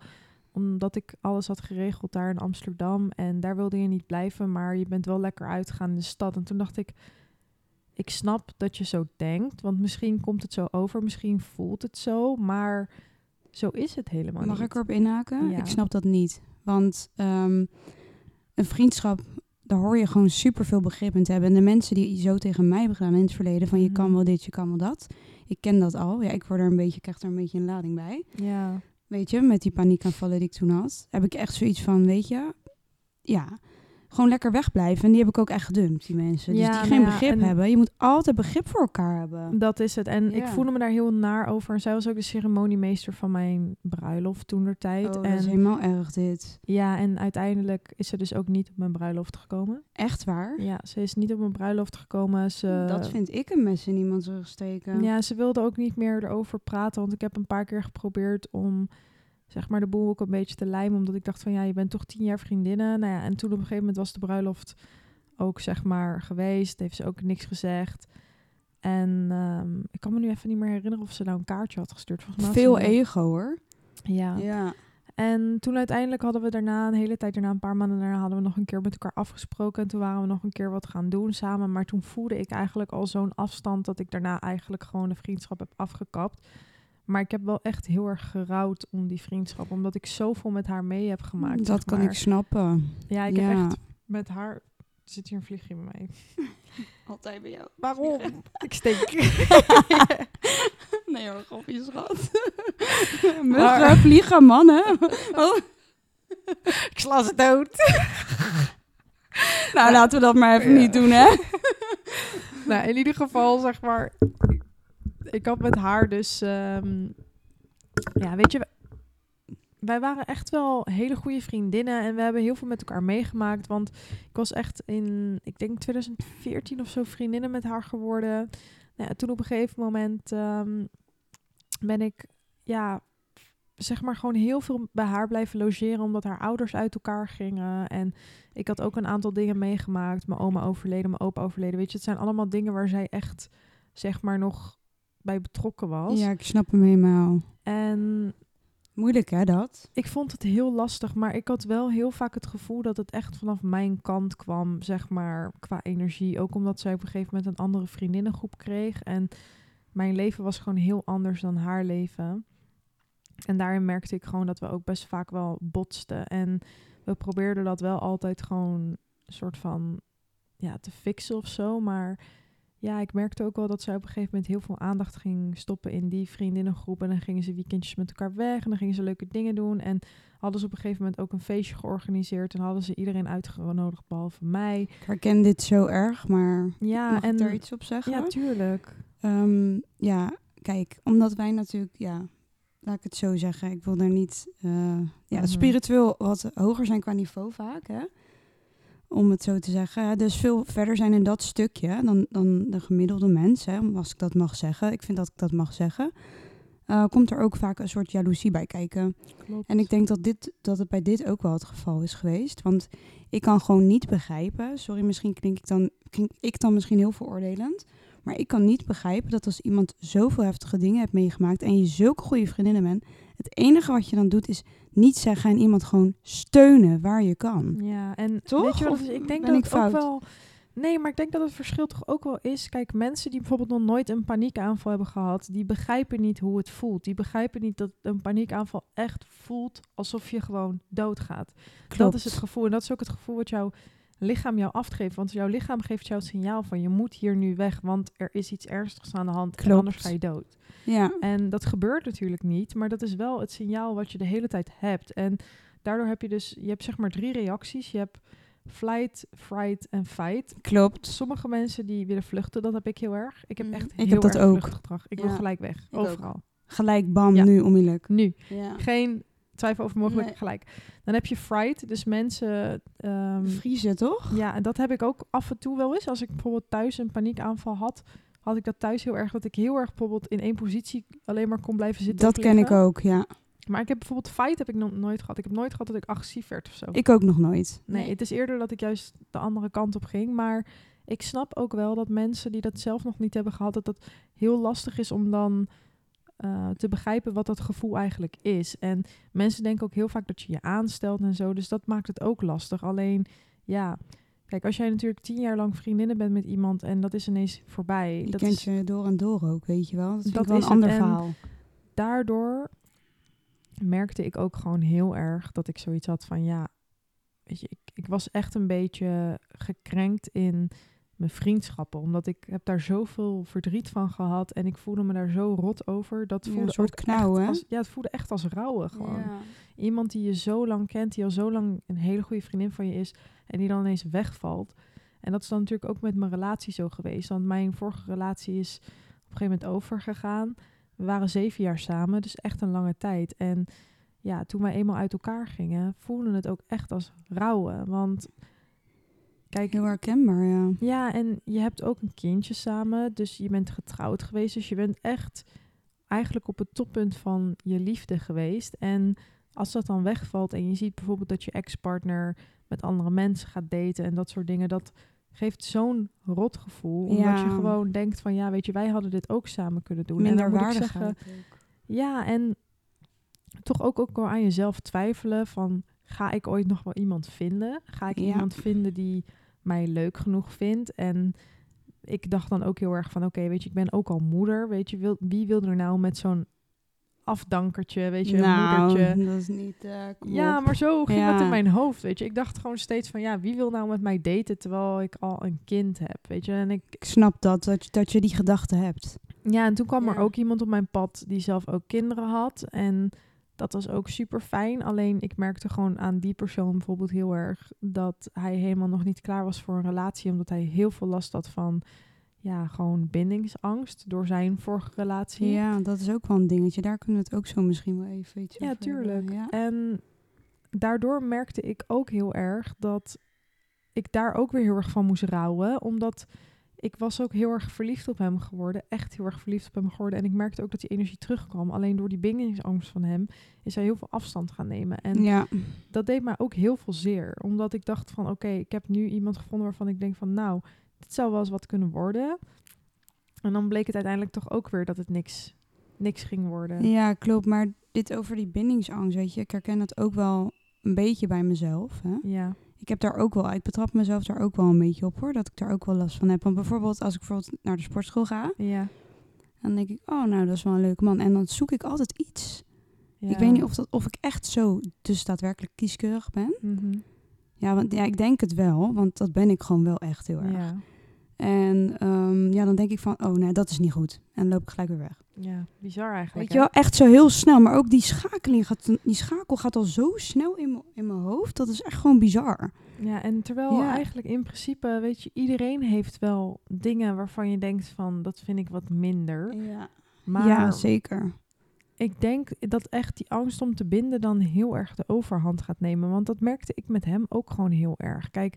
A: omdat ik alles had geregeld daar in Amsterdam. En daar wilde je niet blijven, maar je bent wel lekker uitgegaan in de stad. En toen dacht ik, ik snap dat je zo denkt. Want misschien komt het zo over, misschien voelt het zo. Maar zo is het helemaal
B: Mag
A: niet.
B: ik erop inhaken?
A: Ja.
B: Ik snap dat niet. Want ehm, een vriendschap, daar hoor je gewoon super veel begrip in te hebben. En de mensen die zo tegen mij hebben gedaan in het verleden, van je
A: Mhm.
B: kan wel dit, je kan wel dat. Ik ken dat al. Ja, ik word er een beetje, krijg er een beetje een lading bij.
A: Ja,
B: Weet je, met die paniekaanvallen die ik toen had, heb ik echt zoiets van, weet je, ja, gewoon lekker wegblijven. En die heb ik ook echt gedumpt, die mensen. Dus
A: Ja,
B: die
A: nou
B: geen
A: ja,
B: begrip
A: en-
B: hebben. Je moet altijd begrip voor elkaar hebben.
A: dat is het. En ik voelde me daar heel naar over. En zij was ook de ceremoniemeester van mijn bruiloft toen der tijd.
B: Oh, dat
A: en
B: is helemaal erg dit.
A: ja, en uiteindelijk is ze dus ook niet op mijn bruiloft gekomen.
B: Echt waar?
A: Ja, ze is niet op mijn bruiloft gekomen. Ze,
B: dat vind ik een mes in iemands rug steken.
A: Ja, ze wilde ook niet meer erover praten. Want ik heb een paar keer geprobeerd om zeg maar de boel ook een beetje te lijmen. Omdat ik dacht van ja, je bent toch tien jaar vriendinnen. Nou ja, en toen op een gegeven moment was de bruiloft ook zeg maar geweest. Heeft ze ook niks gezegd. En ehm, ik kan me nu even niet meer herinneren of ze nou een kaartje had gestuurd. Volgens mij
B: Veel
A: ze-
B: ego hoor.
A: Ja.
B: Ja.
A: En toen uiteindelijk hadden we daarna, een hele tijd daarna, een paar maanden daarna, hadden we nog een keer met elkaar afgesproken. En toen waren we nog een keer wat gaan doen samen. Maar toen voelde ik eigenlijk al zo'n afstand dat ik daarna eigenlijk gewoon de vriendschap heb afgekapt. Maar ik heb wel echt heel erg gerouwd om die vriendschap, omdat ik zoveel met haar mee heb gemaakt.
B: dat
A: zeg
B: kan ik snappen.
A: Ja, ik
B: Ja.
A: heb echt met haar. Er zit hier een vliegje bij mij.
B: Altijd bij jou.
A: Waarom? ik steek.
B: Nee hoor, grapje schat.
A: Maar-
B: Muggen, vliegen, mannen. Oh.
A: ik sla ze dood.
B: Nou, laten we dat maar even
A: Ja.
B: niet doen, hè?
A: nou, in ieder geval, zeg maar, ik had met haar dus, ehm, ja, weet je, wij waren echt wel hele goede vriendinnen en we hebben heel veel met elkaar meegemaakt, want ik was echt in, ik denk 2014 of zo, vriendinnen met haar geworden. Nou toen op een gegeven moment ehm, ben ik, ja, zeg maar gewoon heel veel bij haar blijven logeren, omdat haar ouders uit elkaar gingen en ik had ook een aantal dingen meegemaakt. Mijn oma overleden, mijn opa overleden. Weet je, het zijn allemaal dingen waar zij echt, zeg maar, nog bij betrokken was.
B: Ja, ik snap hem helemaal.
A: En
B: Moeilijk, hè, dat?
A: ik vond het heel lastig, maar ik had wel heel vaak het gevoel dat het echt vanaf mijn kant kwam, zeg maar, qua energie. Ook omdat zij op een gegeven moment een andere vriendinnengroep kreeg. En mijn leven was gewoon heel anders dan haar leven. En daarin merkte ik gewoon dat we ook best vaak wel botsten. En we probeerden dat wel altijd gewoon soort van ja, te fixen of zo. Maar ja, ik merkte ook wel dat zij op een gegeven moment heel veel aandacht ging stoppen in die vriendinnengroep. En dan gingen ze weekendjes met elkaar weg en dan gingen ze leuke dingen doen. En hadden ze op een gegeven moment ook een feestje georganiseerd en hadden ze iedereen uitgenodigd behalve mij.
B: Ik herken dit zo erg, maar
A: Ja,
B: mag
A: en
B: ik er iets op zeggen?
A: ja, tuurlijk.
B: Ehm, ja, kijk, omdat wij natuurlijk, ja, laat ik het zo zeggen, ik wil daar niet, eh, ja,
A: Mhm.
B: spiritueel wat hoger zijn qua niveau vaak, hè? Om het zo te zeggen. Dus veel verder zijn in dat stukje dan, dan de gemiddelde mens, hè, als ik dat mag zeggen. Ik vind dat ik dat mag zeggen. Eh, komt er ook vaak een soort jaloezie bij kijken.
A: Klopt.
B: En ik denk dat, dit, dat het bij dit ook wel het geval is geweest. Want ik kan gewoon niet begrijpen. Sorry, misschien klink ik dan, klink ik dan misschien heel veroordelend. Maar ik kan niet begrijpen dat als iemand zoveel heftige dingen heeft meegemaakt. en je zulke goede vriendinnen bent. het enige wat je dan doet is niet zeggen en iemand gewoon steunen waar je kan.
A: Ja, en
B: Toch?
A: weet je wat? Ik denk dat
B: ik
A: het ook wel... Nee, maar ik denk dat het verschil toch ook wel is... Kijk, mensen die bijvoorbeeld nog nooit een paniekaanval hebben gehad... die begrijpen niet hoe het voelt. Die begrijpen niet dat een paniekaanval echt voelt... alsof je gewoon doodgaat. Dat is het gevoel. En dat is ook het gevoel wat jouw lichaam jou afgeeft. Want jouw lichaam geeft jou het signaal van... je moet hier nu weg, want er is iets ernstigs aan de hand... en
B: Klopt.
A: anders ga je dood.
B: Ja,
A: En dat gebeurt natuurlijk niet, maar dat is wel het signaal wat je de hele tijd hebt. En daardoor heb je dus, je hebt zeg maar drie reacties. Je hebt flight, fright en fight.
B: klopt.
A: Sommige mensen die willen vluchten, dat heb ik heel erg. Ik heb
B: Mm,
A: echt
B: ik
A: heel
B: heb dat
A: erg
B: ook.
A: vluchtgedrag. Ik wil gelijk weg, overal.
B: Gelijk bam,
A: Ja.
B: nu onmiddellijk.
A: Nu,
B: Ja.
A: geen twijfel over mogelijk,
B: Nee.
A: gelijk. Dan heb je fright, dus mensen... ehm,
B: Vriezen, toch?
A: ja, en dat heb ik ook af en toe wel eens. Als ik bijvoorbeeld thuis een paniekaanval had, had ik dat thuis heel erg. Dat ik heel erg bijvoorbeeld in één positie alleen maar kon blijven zitten.
B: Dat ken ik ook, ja.
A: Maar ik heb bijvoorbeeld fight heb ik nog nooit gehad. Ik heb nooit gehad dat ik agressief werd of zo.
B: Ik ook nog nooit.
A: nee, het is eerder dat ik juist de andere kant op ging. Maar ik snap ook wel dat mensen die dat zelf nog niet hebben gehad, dat het heel lastig is om dan eh, te begrijpen wat dat gevoel eigenlijk is. En mensen denken ook heel vaak dat je je aanstelt en zo. Dus dat maakt het ook lastig. Alleen, ja, kijk, als jij natuurlijk tien jaar lang vriendinnen bent met iemand en dat is ineens voorbij.
B: Je
A: dat
B: kent
A: is,
B: je door en door ook, weet je wel. Dat, wel
A: is
B: een ander
A: En
B: verhaal.
A: daardoor merkte ik ook gewoon heel erg dat ik zoiets had van ja, weet je, ik, ik was echt een beetje gekrenkt in mijn vriendschappen, omdat ik heb daar zoveel verdriet van gehad en ik voelde me daar zo rot over. Dat
B: Ja,
A: voelde
B: een soort knauw,
A: als, ja, het voelde echt als rouwen gewoon.
B: Ja.
A: Iemand die je zo lang kent, die al zo lang een hele goede vriendin van je is en die dan ineens wegvalt. En dat is dan natuurlijk ook met mijn relatie zo geweest. Want mijn vorige relatie is op een gegeven moment overgegaan. We waren zeven jaar samen, dus echt een lange tijd. En ja, toen wij eenmaal uit elkaar gingen, voelde het ook echt als rouwen. Want kijk,
B: Heel herkenbaar, ja.
A: ja, en je hebt ook een kindje samen, dus je bent getrouwd geweest. Dus je bent echt eigenlijk op het toppunt van je liefde geweest. En als dat dan wegvalt en je ziet bijvoorbeeld dat je ex-partner met andere mensen gaat daten en dat soort dingen, dat geeft zo'n rot gevoel. Omdat
B: Ja.
A: je gewoon denkt van, ja, weet je, wij hadden dit ook samen kunnen doen. en
B: Minder waardigheid
A: ja, en toch ook, ook wel aan jezelf twijfelen van... ga ik ooit nog wel iemand vinden? Ga ik
B: Ja.
A: iemand vinden die mij leuk genoeg vindt? En ik dacht dan ook heel erg van... oké, weet je, ik ben ook al moeder. Weet je, wil, wie wil er nou met zo'n afdankertje, weet je, een
B: nou,
A: moedertje...
B: dat is niet eh
A: Ja, maar zo ging dat
B: Ja.
A: in mijn hoofd, weet je. Ik dacht gewoon steeds van, ja, wie wil nou met mij daten... terwijl ik al een kind heb, weet je. En ik,
B: Ik snap dat, dat, je- dat je die gedachte hebt.
A: Ja, en toen kwam er ook iemand op mijn pad die zelf ook kinderen had. En dat was ook super fijn. Alleen ik merkte gewoon aan die persoon bijvoorbeeld heel erg dat hij helemaal nog niet klaar was voor een relatie. Omdat hij heel veel last had van ja, gewoon bindingsangst door zijn vorige relatie.
B: Ja, dat is ook wel een dingetje. Daar kunnen we het ook zo misschien wel even iets
A: Ja,
B: over hebben.
A: tuurlijk.
B: Ja.
A: En daardoor merkte ik ook heel erg dat ik daar ook weer heel erg van moest rouwen. Omdat ik was ook heel erg verliefd op hem geworden. Echt heel erg verliefd op hem geworden. En ik merkte ook dat die energie terugkwam. Alleen door die bindingsangst van hem is hij heel veel afstand gaan nemen. En
B: ja.
A: dat deed mij ook heel veel zeer. Omdat ik dacht van oké, ik heb nu iemand gevonden waarvan ik denk van nou, dit zou wel eens wat kunnen worden. En dan bleek het uiteindelijk toch ook weer dat het niks, niks ging worden.
B: ja, klopt. Maar dit over die bindingsangst, weet je. Ik herken dat ook wel een beetje bij mezelf. Hè?
A: Ja,
B: Ik heb daar ook wel, ik betrap mezelf daar ook wel een beetje op hoor. Dat ik daar ook wel last van heb. Want bijvoorbeeld als ik bijvoorbeeld naar de sportschool ga.
A: ja.
B: Dan denk ik, oh nou, dat is wel een leuke man. En dan zoek ik altijd iets.
A: ja.
B: Ik weet niet of, dat, of ik echt zo dus daadwerkelijk kieskeurig ben.
A: Mhm.
B: Ja, want ja, ik denk het wel, want dat ben ik gewoon wel echt heel erg.
A: Ja.
B: En ehm, ja, dan denk ik van, oh nee, dat is niet goed. En dan loop ik gelijk weer weg.
A: ja, bizar eigenlijk.
B: Weet je wel, echt zo heel snel. Maar ook die schakeling gaat, die schakel gaat al zo snel in mijn- in mijn hoofd. Dat is echt gewoon bizar.
A: Ja, en terwijl
B: Ja.
A: eigenlijk in principe, weet je, iedereen heeft wel dingen waarvan je denkt van, dat vind ik wat minder.
B: Ja,
A: Maar
B: ja zeker.
A: ik denk dat echt die angst om te binden dan heel erg de overhand gaat nemen. Want dat merkte ik met hem ook gewoon heel erg. Kijk,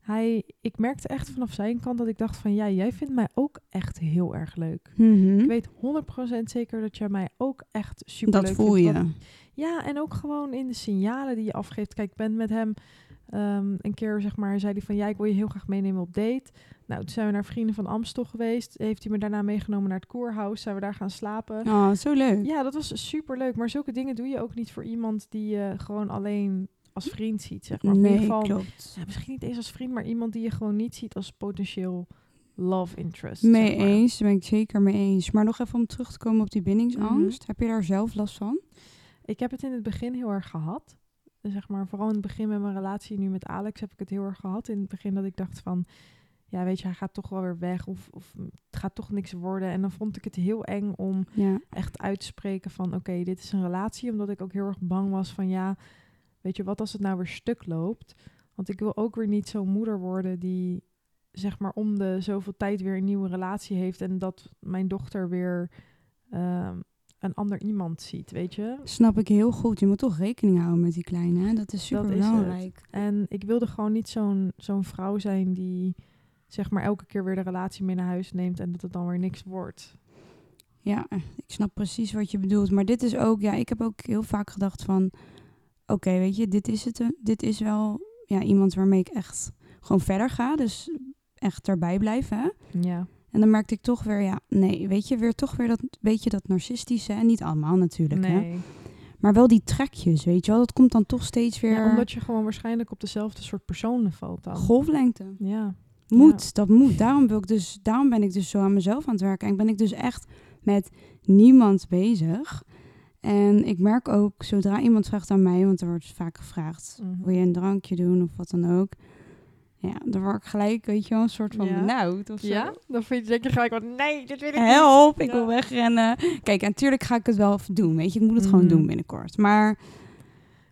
A: hij, ik merkte echt vanaf zijn kant dat ik dacht van, ja, jij vindt mij ook echt heel erg leuk.
B: Mhm.
A: Ik weet 100% zeker dat jij mij ook echt super
B: Dat
A: leuk
B: voel
A: vindt.
B: je.
A: Want- Ja, en ook gewoon in de signalen die je afgeeft. Kijk, ik ben met hem ehm, een keer, zeg maar, zei hij van... ja, ik wil je heel graag meenemen op date. Nou, toen zijn we naar Vrienden van Amstel geweest. Heeft hij me daarna meegenomen naar het Koerhuis. Zijn we daar gaan slapen.
B: Oh, zo leuk.
A: Ja, dat was super leuk. Maar zulke dingen doe je ook niet voor iemand die je gewoon alleen als vriend ziet, zeg maar. In ieder geval,
B: klopt.
A: ja, misschien niet eens als vriend, maar iemand die je gewoon niet ziet als potentieel love interest.
B: Mee
A: zeg maar.
B: eens, daar ben ik zeker mee eens. Maar nog even om terug te komen op die bindingsangst.
A: Mhm.
B: Heb je daar zelf last van?
A: Ik heb het in het begin heel erg gehad. Zeg maar, vooral in het begin met mijn relatie nu met Alex heb ik het heel erg gehad. In het begin dat ik dacht van, ja weet je, hij gaat toch wel weer weg of, of het gaat toch niks worden. En dan vond ik het heel eng om
B: Ja.
A: echt uit te spreken van, oké, dit is een relatie. Omdat ik ook heel erg bang was van, ja, weet je, wat als het nou weer stuk loopt? Want ik wil ook weer niet zo'n moeder worden die, zeg maar, om de zoveel tijd weer een nieuwe relatie heeft. En dat mijn dochter weer ehm, een ander iemand ziet, weet je?
B: Snap ik heel goed. Je moet toch rekening houden met die kleine. Hè? Dat is super
A: Dat is het.
B: belangrijk.
A: En ik wilde gewoon niet zo'n zo'n vrouw zijn die zeg maar elke keer weer de relatie mee naar huis neemt en dat het dan weer niks wordt.
B: Ja, ik snap precies wat je bedoelt. Maar dit is ook, ja, ik heb ook heel vaak gedacht van, oké, weet je, dit is het. eh, Dit is wel ja, iemand waarmee ik echt gewoon verder ga. Dus echt erbij blijven. Hè?
A: Ja,
B: En dan merkte ik toch weer, ja, nee, weet je, weer toch weer dat, weet je, dat narcistische. En niet allemaal natuurlijk, hè.
A: nee.
B: Maar wel die trekjes, weet je wel. Dat komt dan toch steeds weer
A: Ja, omdat je gewoon waarschijnlijk op dezelfde soort personen valt dan.
B: golflengte.
A: Ja,
B: Moet, dat moet. Daarom, wil ik dus, daarom ben ik dus zo aan mezelf aan het werken. En ben ik dus echt met niemand bezig. En ik merk ook, zodra iemand vraagt aan mij, want er wordt vaak gevraagd,
A: Mhm.
B: wil je een drankje doen of wat dan ook. Ja, dan word ik gelijk, weet je wel, een soort van
A: Ja.
B: benauwd of zo.
A: ja? dan vind je, denk je gelijk van nee, dit wil ik niet.
B: Help, ik
A: Ja.
B: wil wegrennen. Kijk, en natuurlijk ga ik het wel even doen, weet je. Ik moet het gewoon
A: Mhm.
B: doen binnenkort. Maar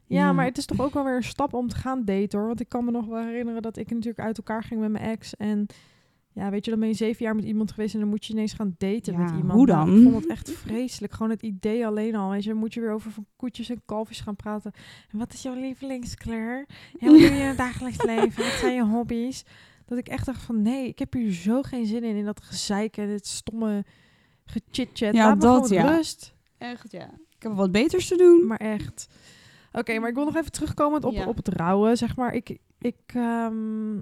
A: Ja, maar het is toch ook wel weer een stap om te gaan daten hoor. Want ik kan me nog wel herinneren dat ik natuurlijk uit elkaar ging met mijn ex. En ja, weet je, dan ben je zeven jaar met iemand geweest en dan moet je ineens gaan daten
B: Ja,
A: met iemand.
B: hoe
A: Nou,
B: dan?
A: ik vond het echt vreselijk. Gewoon het idee alleen al. Weet je, dan moet je weer over van koetjes en kalfjes gaan praten. En wat is jouw lievelingskleur? Ja, wat doe je in het dagelijks leven? Wat zijn je hobby's? Dat ik echt dacht van nee, ik heb hier zo geen zin in. In dat gezeik en het stomme gechitchat.
B: Ja,
A: Laat me
B: dat, ja.
A: rust.
B: echt, ja. Ik heb wat beters te doen.
A: Maar echt. Oké, maar ik wil nog even terugkomen op,
B: Ja.
A: op het rouwen. Zeg maar, ik, ik, ehm,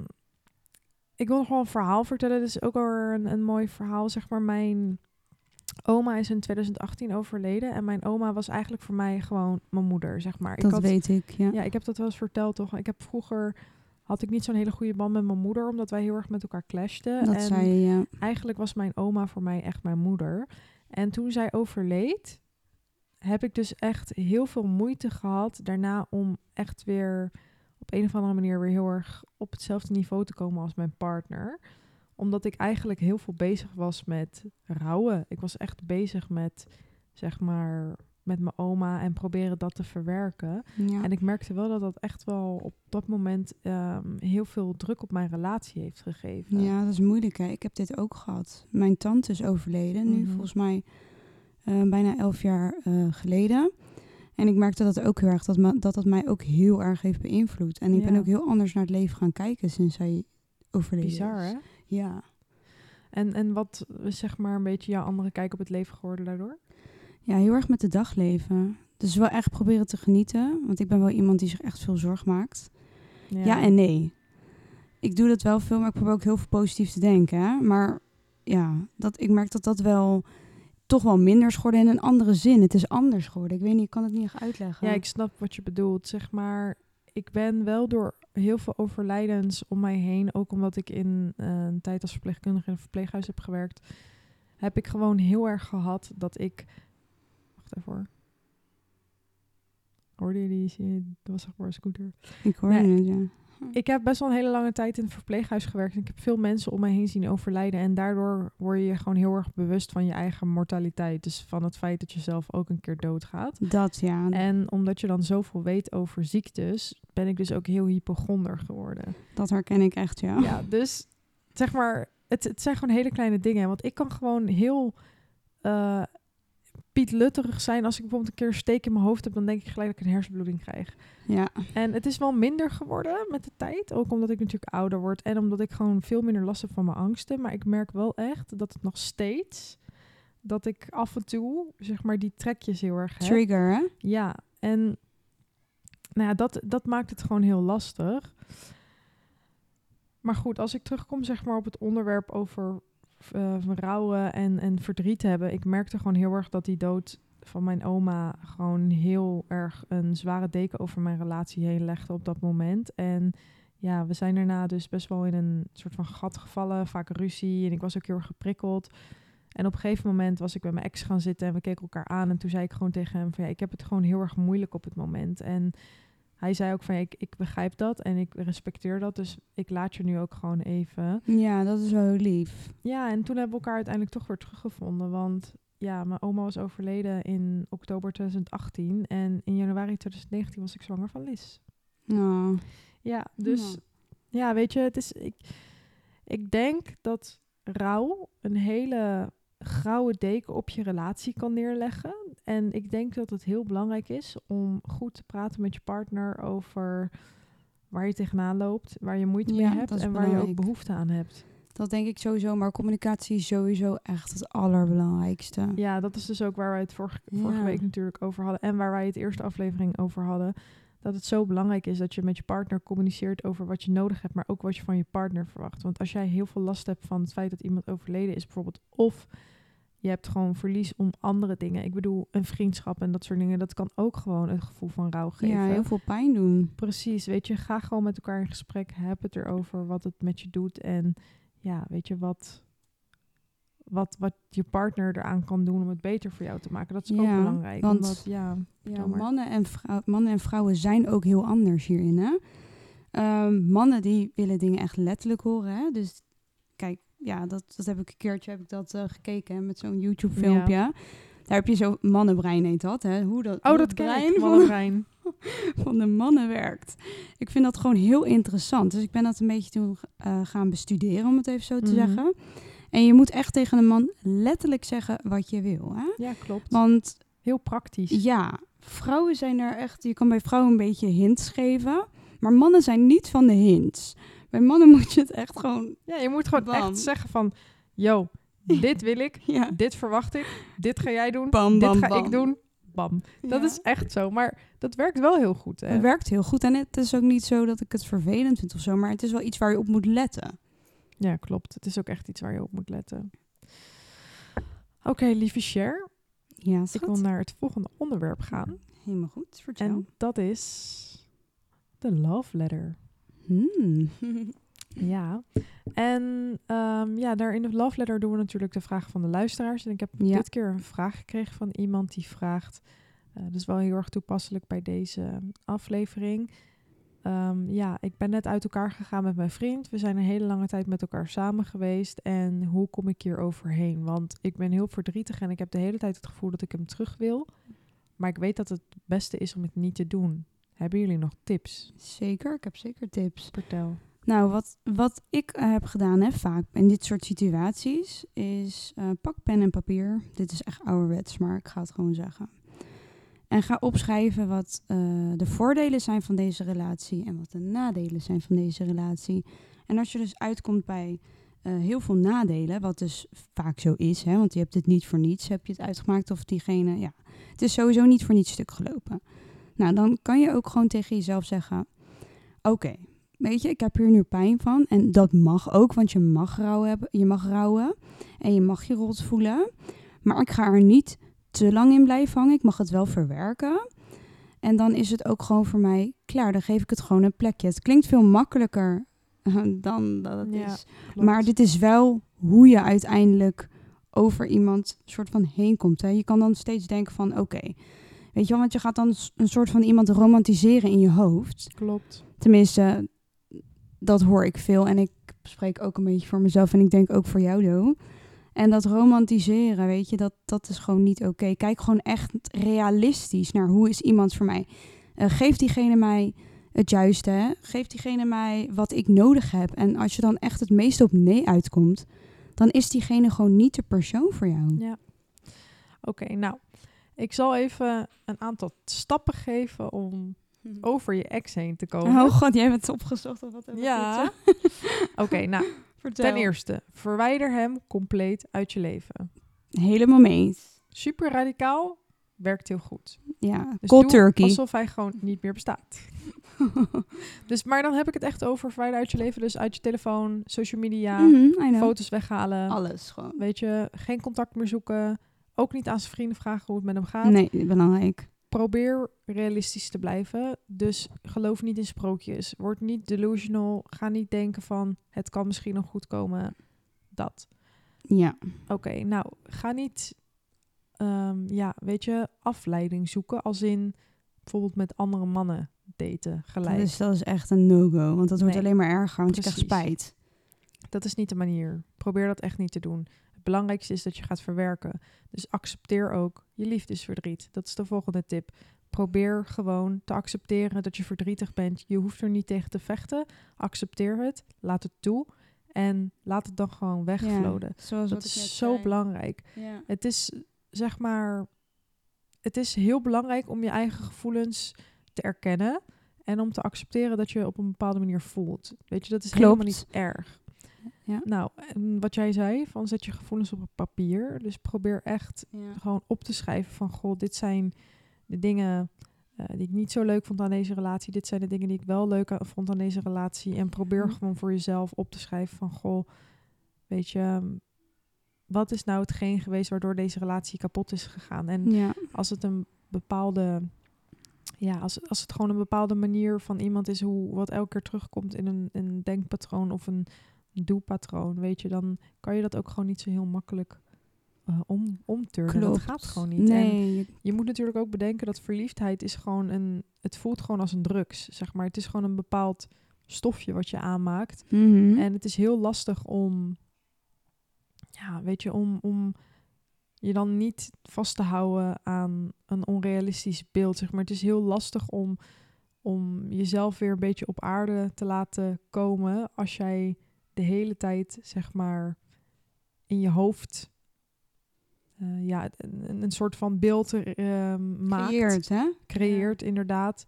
A: ik wil nog wel een verhaal vertellen. Dit is ook wel een, een mooi verhaal. Zeg maar, mijn oma is in 2018 overleden. En mijn oma was eigenlijk voor mij gewoon mijn moeder, zeg maar.
B: dat
A: ik had,
B: weet ik, ja.
A: Ja, ik heb dat wel eens verteld, toch? Ik heb vroeger... Had ik niet zo'n hele goede band met mijn moeder, omdat wij heel erg met elkaar clashten.
B: dat
A: en
B: zei je, ja.
A: eigenlijk was mijn oma voor mij echt mijn moeder. En toen zij overleed, heb ik dus echt heel veel moeite gehad daarna om echt weer op een of andere manier weer heel erg op hetzelfde niveau te komen als mijn partner. Omdat ik eigenlijk heel veel bezig was met rouwen. Ik was echt bezig met, zeg maar, met mijn oma en proberen dat te verwerken.
B: ja.
A: En ik merkte wel dat dat echt wel op dat moment ehm, heel veel druk op mijn relatie heeft gegeven.
B: Ja, dat is moeilijk. Hè? Ik heb dit ook gehad. Mijn tante is overleden, nu
A: Mhm.
B: volgens mij eh, bijna elf jaar eh, geleden. En ik merkte dat ook heel erg, dat, me, dat dat mij ook heel erg heeft beïnvloed. En ik ben
A: Ja.
B: ook heel anders naar het leven gaan kijken sinds zij overleden
A: Bizar,
B: is.
A: hè?
B: Ja.
A: En, en wat zeg maar een beetje jouw andere kijk op het leven geworden daardoor?
B: ja, heel erg met de dag leven. Dus wel echt proberen te genieten. Want ik ben wel iemand die zich echt veel zorg maakt. Ja, en nee. Ik doe dat wel veel, maar ik probeer ook heel veel positief te denken. Hè? Maar ja, dat, ik merk dat dat wel toch wel minder is geworden in een andere zin. Het is anders geworden. Ik weet niet, ik kan het niet echt uitleggen.
A: Ja, ik snap wat je bedoelt. Zeg maar, ik ben wel door heel veel overlijdens om mij heen, ook omdat ik in eh, een tijd als verpleegkundige in een verpleeghuis heb gewerkt, heb ik gewoon heel erg gehad dat ik. Wacht even hoor. Hoorde je die? Dat was zeg maar een scooter.
B: Ik hoorde
A: Nee.
B: het, ja.
A: Ik heb best wel een hele lange tijd in het verpleeghuis gewerkt. En ik heb veel mensen om mij heen zien overlijden. En daardoor word je je gewoon heel erg bewust van je eigen mortaliteit. Dus van het feit dat je zelf ook een keer doodgaat.
B: Dat ja.
A: En omdat je dan zoveel weet over ziektes, ben ik dus ook heel hypochonder geworden.
B: Dat herken ik echt, ja.
A: Ja, dus zeg maar, het, het zijn gewoon hele kleine dingen. Want ik kan gewoon heel eh pietlutterig zijn. Als ik bijvoorbeeld een keer een steek in mijn hoofd heb, dan denk ik gelijk dat ik een hersenbloeding krijg.
B: Ja,
A: En het is wel minder geworden met de tijd. Ook omdat ik natuurlijk ouder word. En omdat ik gewoon veel minder last heb van mijn angsten. Maar ik merk wel echt dat het nog steeds... Dat ik af en toe, zeg maar, die trekjes heel erg heb.
B: trigger, hè?
A: Ja, en nou ja, dat, dat maakt het gewoon heel lastig. Maar goed, als ik terugkom zeg maar op het onderwerp over eh, rouwen en, en verdriet hebben. Ik merkte gewoon heel erg dat die dood van mijn oma gewoon heel erg een zware deken over mijn relatie heen legde op dat moment. En ja, we zijn daarna dus best wel in een soort van gat gevallen, vaak ruzie. En ik was ook heel erg geprikkeld. En op een gegeven moment was ik bij mijn ex gaan zitten en we keken elkaar aan. En toen zei ik gewoon tegen hem van ja, ik heb het gewoon heel erg moeilijk op het moment. En hij zei ook van ik, ik begrijp dat en ik respecteer dat. Dus ik laat je nu ook gewoon even.
B: Ja, dat is wel heel lief.
A: Ja, en toen hebben we elkaar uiteindelijk toch weer teruggevonden. Want ja, mijn oma was overleden in oktober 2018. En in januari 2019 was ik zwanger van Liz.
B: Nou,
A: Ja, dus
B: Ja.
A: ja, weet je, het is. Ik, ik denk dat rouw een hele grauwe deken op je relatie kan neerleggen. En ik denk dat het heel belangrijk is om goed te praten met je partner over waar je tegenaan loopt, waar je moeite
B: Ja,
A: mee hebt en waar je ook behoefte aan hebt.
B: dat denk ik sowieso. Maar communicatie is sowieso echt het allerbelangrijkste.
A: Ja, dat is dus ook waar wij het vorige, vorige week natuurlijk over hadden. En waar wij het eerste aflevering over hadden. Dat het zo belangrijk is dat je met je partner communiceert over wat je nodig hebt, maar ook wat je van je partner verwacht. Want als jij heel veel last hebt van het feit dat iemand overleden is, bijvoorbeeld, of je hebt gewoon verlies om andere dingen. Ik bedoel, een vriendschap en dat soort dingen, dat kan ook gewoon een gevoel van rouw geven.
B: Ja, heel veel pijn doen.
A: Precies, weet je, ga gewoon met elkaar in gesprek, heb het erover wat het met je doet en ja, weet je, wat, wat, wat je partner eraan kan doen om het beter voor jou te maken. Dat is ook
B: Ja,
A: belangrijk,
B: want-
A: omdat, ja,
B: Ja, mannen en, mannen en vrouwen zijn ook heel anders hierin. Hè? Ehm, mannen die willen dingen echt letterlijk horen. Hè? Dus ja, dat, dat heb ik een keertje heb ik dat, eh, gekeken hè, met zo'n YouTube filmpje. Daar heb je zo mannenbrein heet dat. Hè? Hoe dat,
A: Oh,
B: hoe
A: dat
B: brein
A: ik,
B: van,
A: mannenbrein.
B: van de mannen werkt. Ik vind dat gewoon heel interessant. Dus ik ben dat een beetje toen eh, gaan bestuderen, om het even zo te
A: Mhm.
B: zeggen. En je moet echt tegen een man letterlijk zeggen wat je wil. Hè?
A: Ja, klopt.
B: Want
A: Heel praktisch.
B: ja, vrouwen zijn er echt. Je kan bij vrouwen een beetje hints geven. Maar mannen zijn niet van de hints. Bij mannen moet je het echt gewoon.
A: Ja, je moet gewoon
B: Bam.
A: echt zeggen van, yo, dit wil ik,
B: Ja,
A: dit verwacht ik, dit ga jij doen,
B: bam,
A: dit ga ik doen, bam. Dat
B: Ja.
A: is echt zo, maar dat werkt wel heel goed. Hè?
B: Het werkt heel goed. En het is ook niet zo dat ik het vervelend vind of zo. Maar het is wel iets waar je op moet letten.
A: Ja, klopt. Het is ook echt iets waar je op moet letten. Oké, lieve Cher,
B: Ja,
A: ik wil naar het volgende onderwerp gaan.
B: Helemaal goed. Vertel.
A: En dat is de love letter.
B: Hmm.
A: Ja. En ehm, ja, daar in de love letter doen we natuurlijk de vragen van de luisteraars. En ik heb
B: Ja.
A: dit keer een vraag gekregen van iemand die vraagt... eh dat is wel heel erg toepasselijk bij deze aflevering. Ehm, ja, ik ben net uit elkaar gegaan met mijn vriend. We zijn een hele lange tijd met elkaar samen geweest. En hoe kom ik hier overheen? Want ik ben heel verdrietig en ik heb de hele tijd het gevoel dat ik hem terug wil. Maar ik weet dat het het beste is om het niet te doen. Hebben jullie nog tips?
B: Zeker, ik heb zeker tips.
A: Vertel.
B: Nou, wat, wat ik eh, heb gedaan, hè, vaak in dit soort situaties, is eh, pak pen en papier. Dit is echt ouderwets, maar ik ga het gewoon zeggen. En ga opschrijven wat eh, de voordelen zijn van deze relatie en wat de nadelen zijn van deze relatie. En als je dus uitkomt bij heel veel nadelen, wat dus vaak zo is, hè, want je hebt het niet voor niets, heb je het uitgemaakt of diegene, ja, het is sowieso niet voor niets stuk gelopen. Nou, dan kan je ook gewoon tegen jezelf zeggen, oké, weet je, ik heb hier nu pijn van. En dat mag ook, want je mag rouwen, hebben, je mag rouwen en je mag je rot voelen. Maar ik ga er niet te lang in blijven hangen. Ik mag het wel verwerken. En dan is het ook gewoon voor mij klaar. Dan geef ik het gewoon een plekje. Het klinkt veel makkelijker dan dat het
A: Ja,
B: is.
A: Klopt.
B: Maar dit is wel hoe je uiteindelijk over iemand soort van heen komt. Hè. Je kan dan steeds denken van oké, weet je wel, want je gaat dan een soort van iemand romantiseren in je hoofd.
A: Klopt.
B: Tenminste, dat hoor ik veel. En ik spreek ook een beetje voor mezelf en ik denk ook voor jou, Do. En dat romantiseren, weet je, dat, dat is gewoon niet oké. Kijk gewoon echt realistisch naar hoe is iemand voor mij. Uh, geeft diegene mij het juiste, hè? geeft diegene mij wat ik nodig heb. En als je dan echt het meeste op nee uitkomt, dan is diegene gewoon niet de persoon voor jou.
A: Ja. Oké, nou, ik zal even een aantal stappen geven om over je ex heen te komen.
B: Oh god, jij hebt het opgezocht of wat?
A: Ja. Oké, nou, Vertel. ten eerste, verwijder hem compleet uit je leven.
B: Helemaal mee eens.
A: Super radicaal, werkt heel goed.
B: Ja, dus cold turkey.
A: alsof hij gewoon niet meer bestaat. dus, maar dan heb ik het echt over verwijder uit je leven. Dus uit je telefoon, social media, mhm, foto's weghalen.
B: Alles gewoon.
A: Weet je, geen contact meer zoeken. Ook niet aan zijn vrienden vragen hoe het met hem gaat.
B: Nee, belangrijk.
A: Probeer realistisch te blijven. Dus geloof niet in sprookjes. Word niet delusional. Ga niet denken van het kan misschien nog goed komen. Dat.
B: Ja.
A: Oké, nou ga niet, um, ja, weet je, afleiding zoeken. Als in bijvoorbeeld met andere mannen daten gelijk.
B: Dus dat is echt een no-go. Want dat wordt alleen maar erger, want Precies. je krijgt spijt.
A: Dat is niet de manier. Probeer dat echt niet te doen belangrijkste is dat je gaat verwerken. Dus accepteer ook je liefdesverdriet. Dat is de volgende tip. Probeer gewoon te accepteren dat je verdrietig bent. Je hoeft er niet tegen te vechten. Accepteer het, laat het toe en laat het dan gewoon wegvloden.
B: Ja,
A: dat is zo belangrijk. Ja. Het is zeg maar, het is heel belangrijk om je eigen gevoelens te erkennen en om te accepteren dat je op een bepaalde manier voelt. Weet je, dat is helemaal niet erg. Ja. Nou, en wat jij zei, van zet je gevoelens op papier. Dus probeer echt gewoon op te schrijven van, goh, dit zijn de dingen uh, die ik niet zo leuk vond aan deze relatie. Dit zijn de dingen die ik wel leuk vond aan deze relatie. En probeer mhm. gewoon voor jezelf op te schrijven van, goh, weet je, ehm, wat is nou hetgeen geweest waardoor deze relatie kapot is gegaan? En als het een bepaalde ja, als, als het gewoon een bepaalde manier van iemand is hoe wat elke keer terugkomt in een, een denkpatroon of een doelpatroon, weet je, dan kan je dat ook gewoon niet zo heel makkelijk uh, om, omturnen. Dat gaat gewoon niet.
B: Nee.
A: En je moet natuurlijk ook bedenken dat verliefdheid is gewoon een, het voelt gewoon als een drugs, zeg maar. Het is gewoon een bepaald stofje wat je aanmaakt.
B: Mhm.
A: En het is heel lastig om, ja, weet je, om, om je dan niet vast te houden aan een onrealistisch beeld, zeg maar. Het is heel lastig om, om jezelf weer een beetje op aarde te laten komen als jij de hele tijd, zeg maar, in je hoofd uh, ja, een, een, soort van beeld uh, maakt.
B: Creëert, hè?
A: Creëert, inderdaad,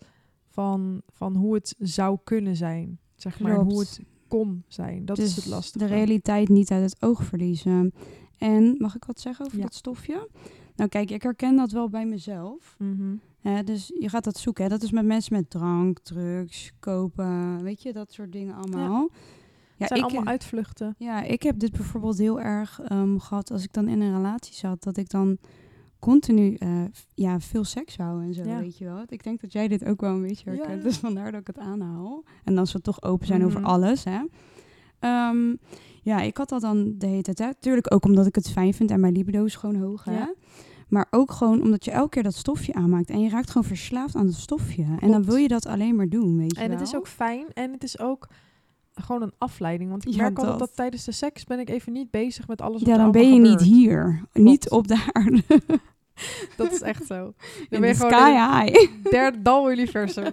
A: van, van hoe het zou kunnen zijn. Zeg maar, hoe het kon zijn. Dat is het lastige.
B: De realiteit niet uit het oog verliezen. En mag ik wat zeggen over dat stofje? Nou kijk, ik herken dat wel bij mezelf.
A: Mm
B: dus je gaat dat zoeken. Hè? Dat is met mensen met drank, drugs, kopen, weet je, dat soort dingen allemaal. Ja.
A: Ja, zijn ik, allemaal uitvluchten.
B: Ja, ik heb dit bijvoorbeeld heel erg um, gehad als ik dan in een relatie zat, dat ik dan continu uh, ja, veel seks wou en zo, weet je wel. Ik denk dat jij dit ook wel een beetje herkent, dus vandaar dat ik het aanhaal. En als we toch open zijn over mhm. alles, hè. Um, ja, ik had dat dan de hele tijd. Tuurlijk ook omdat ik het fijn vind en mijn libido is gewoon hoog, hè. Maar ook gewoon omdat je elke keer dat stofje aanmaakt. En je raakt gewoon verslaafd aan het stofje. En dan wil je dat alleen maar doen, weet je
A: En
B: het
A: is ook fijn. En het is ook gewoon een afleiding. Want ik merk dat. altijd dat tijdens de seks ben ik even niet bezig met alles wat
B: Ja, dan ben je niet hier. Niet op de aarde.
A: dat is echt zo.
B: Dan ben je sky high.
A: Derde dal universum.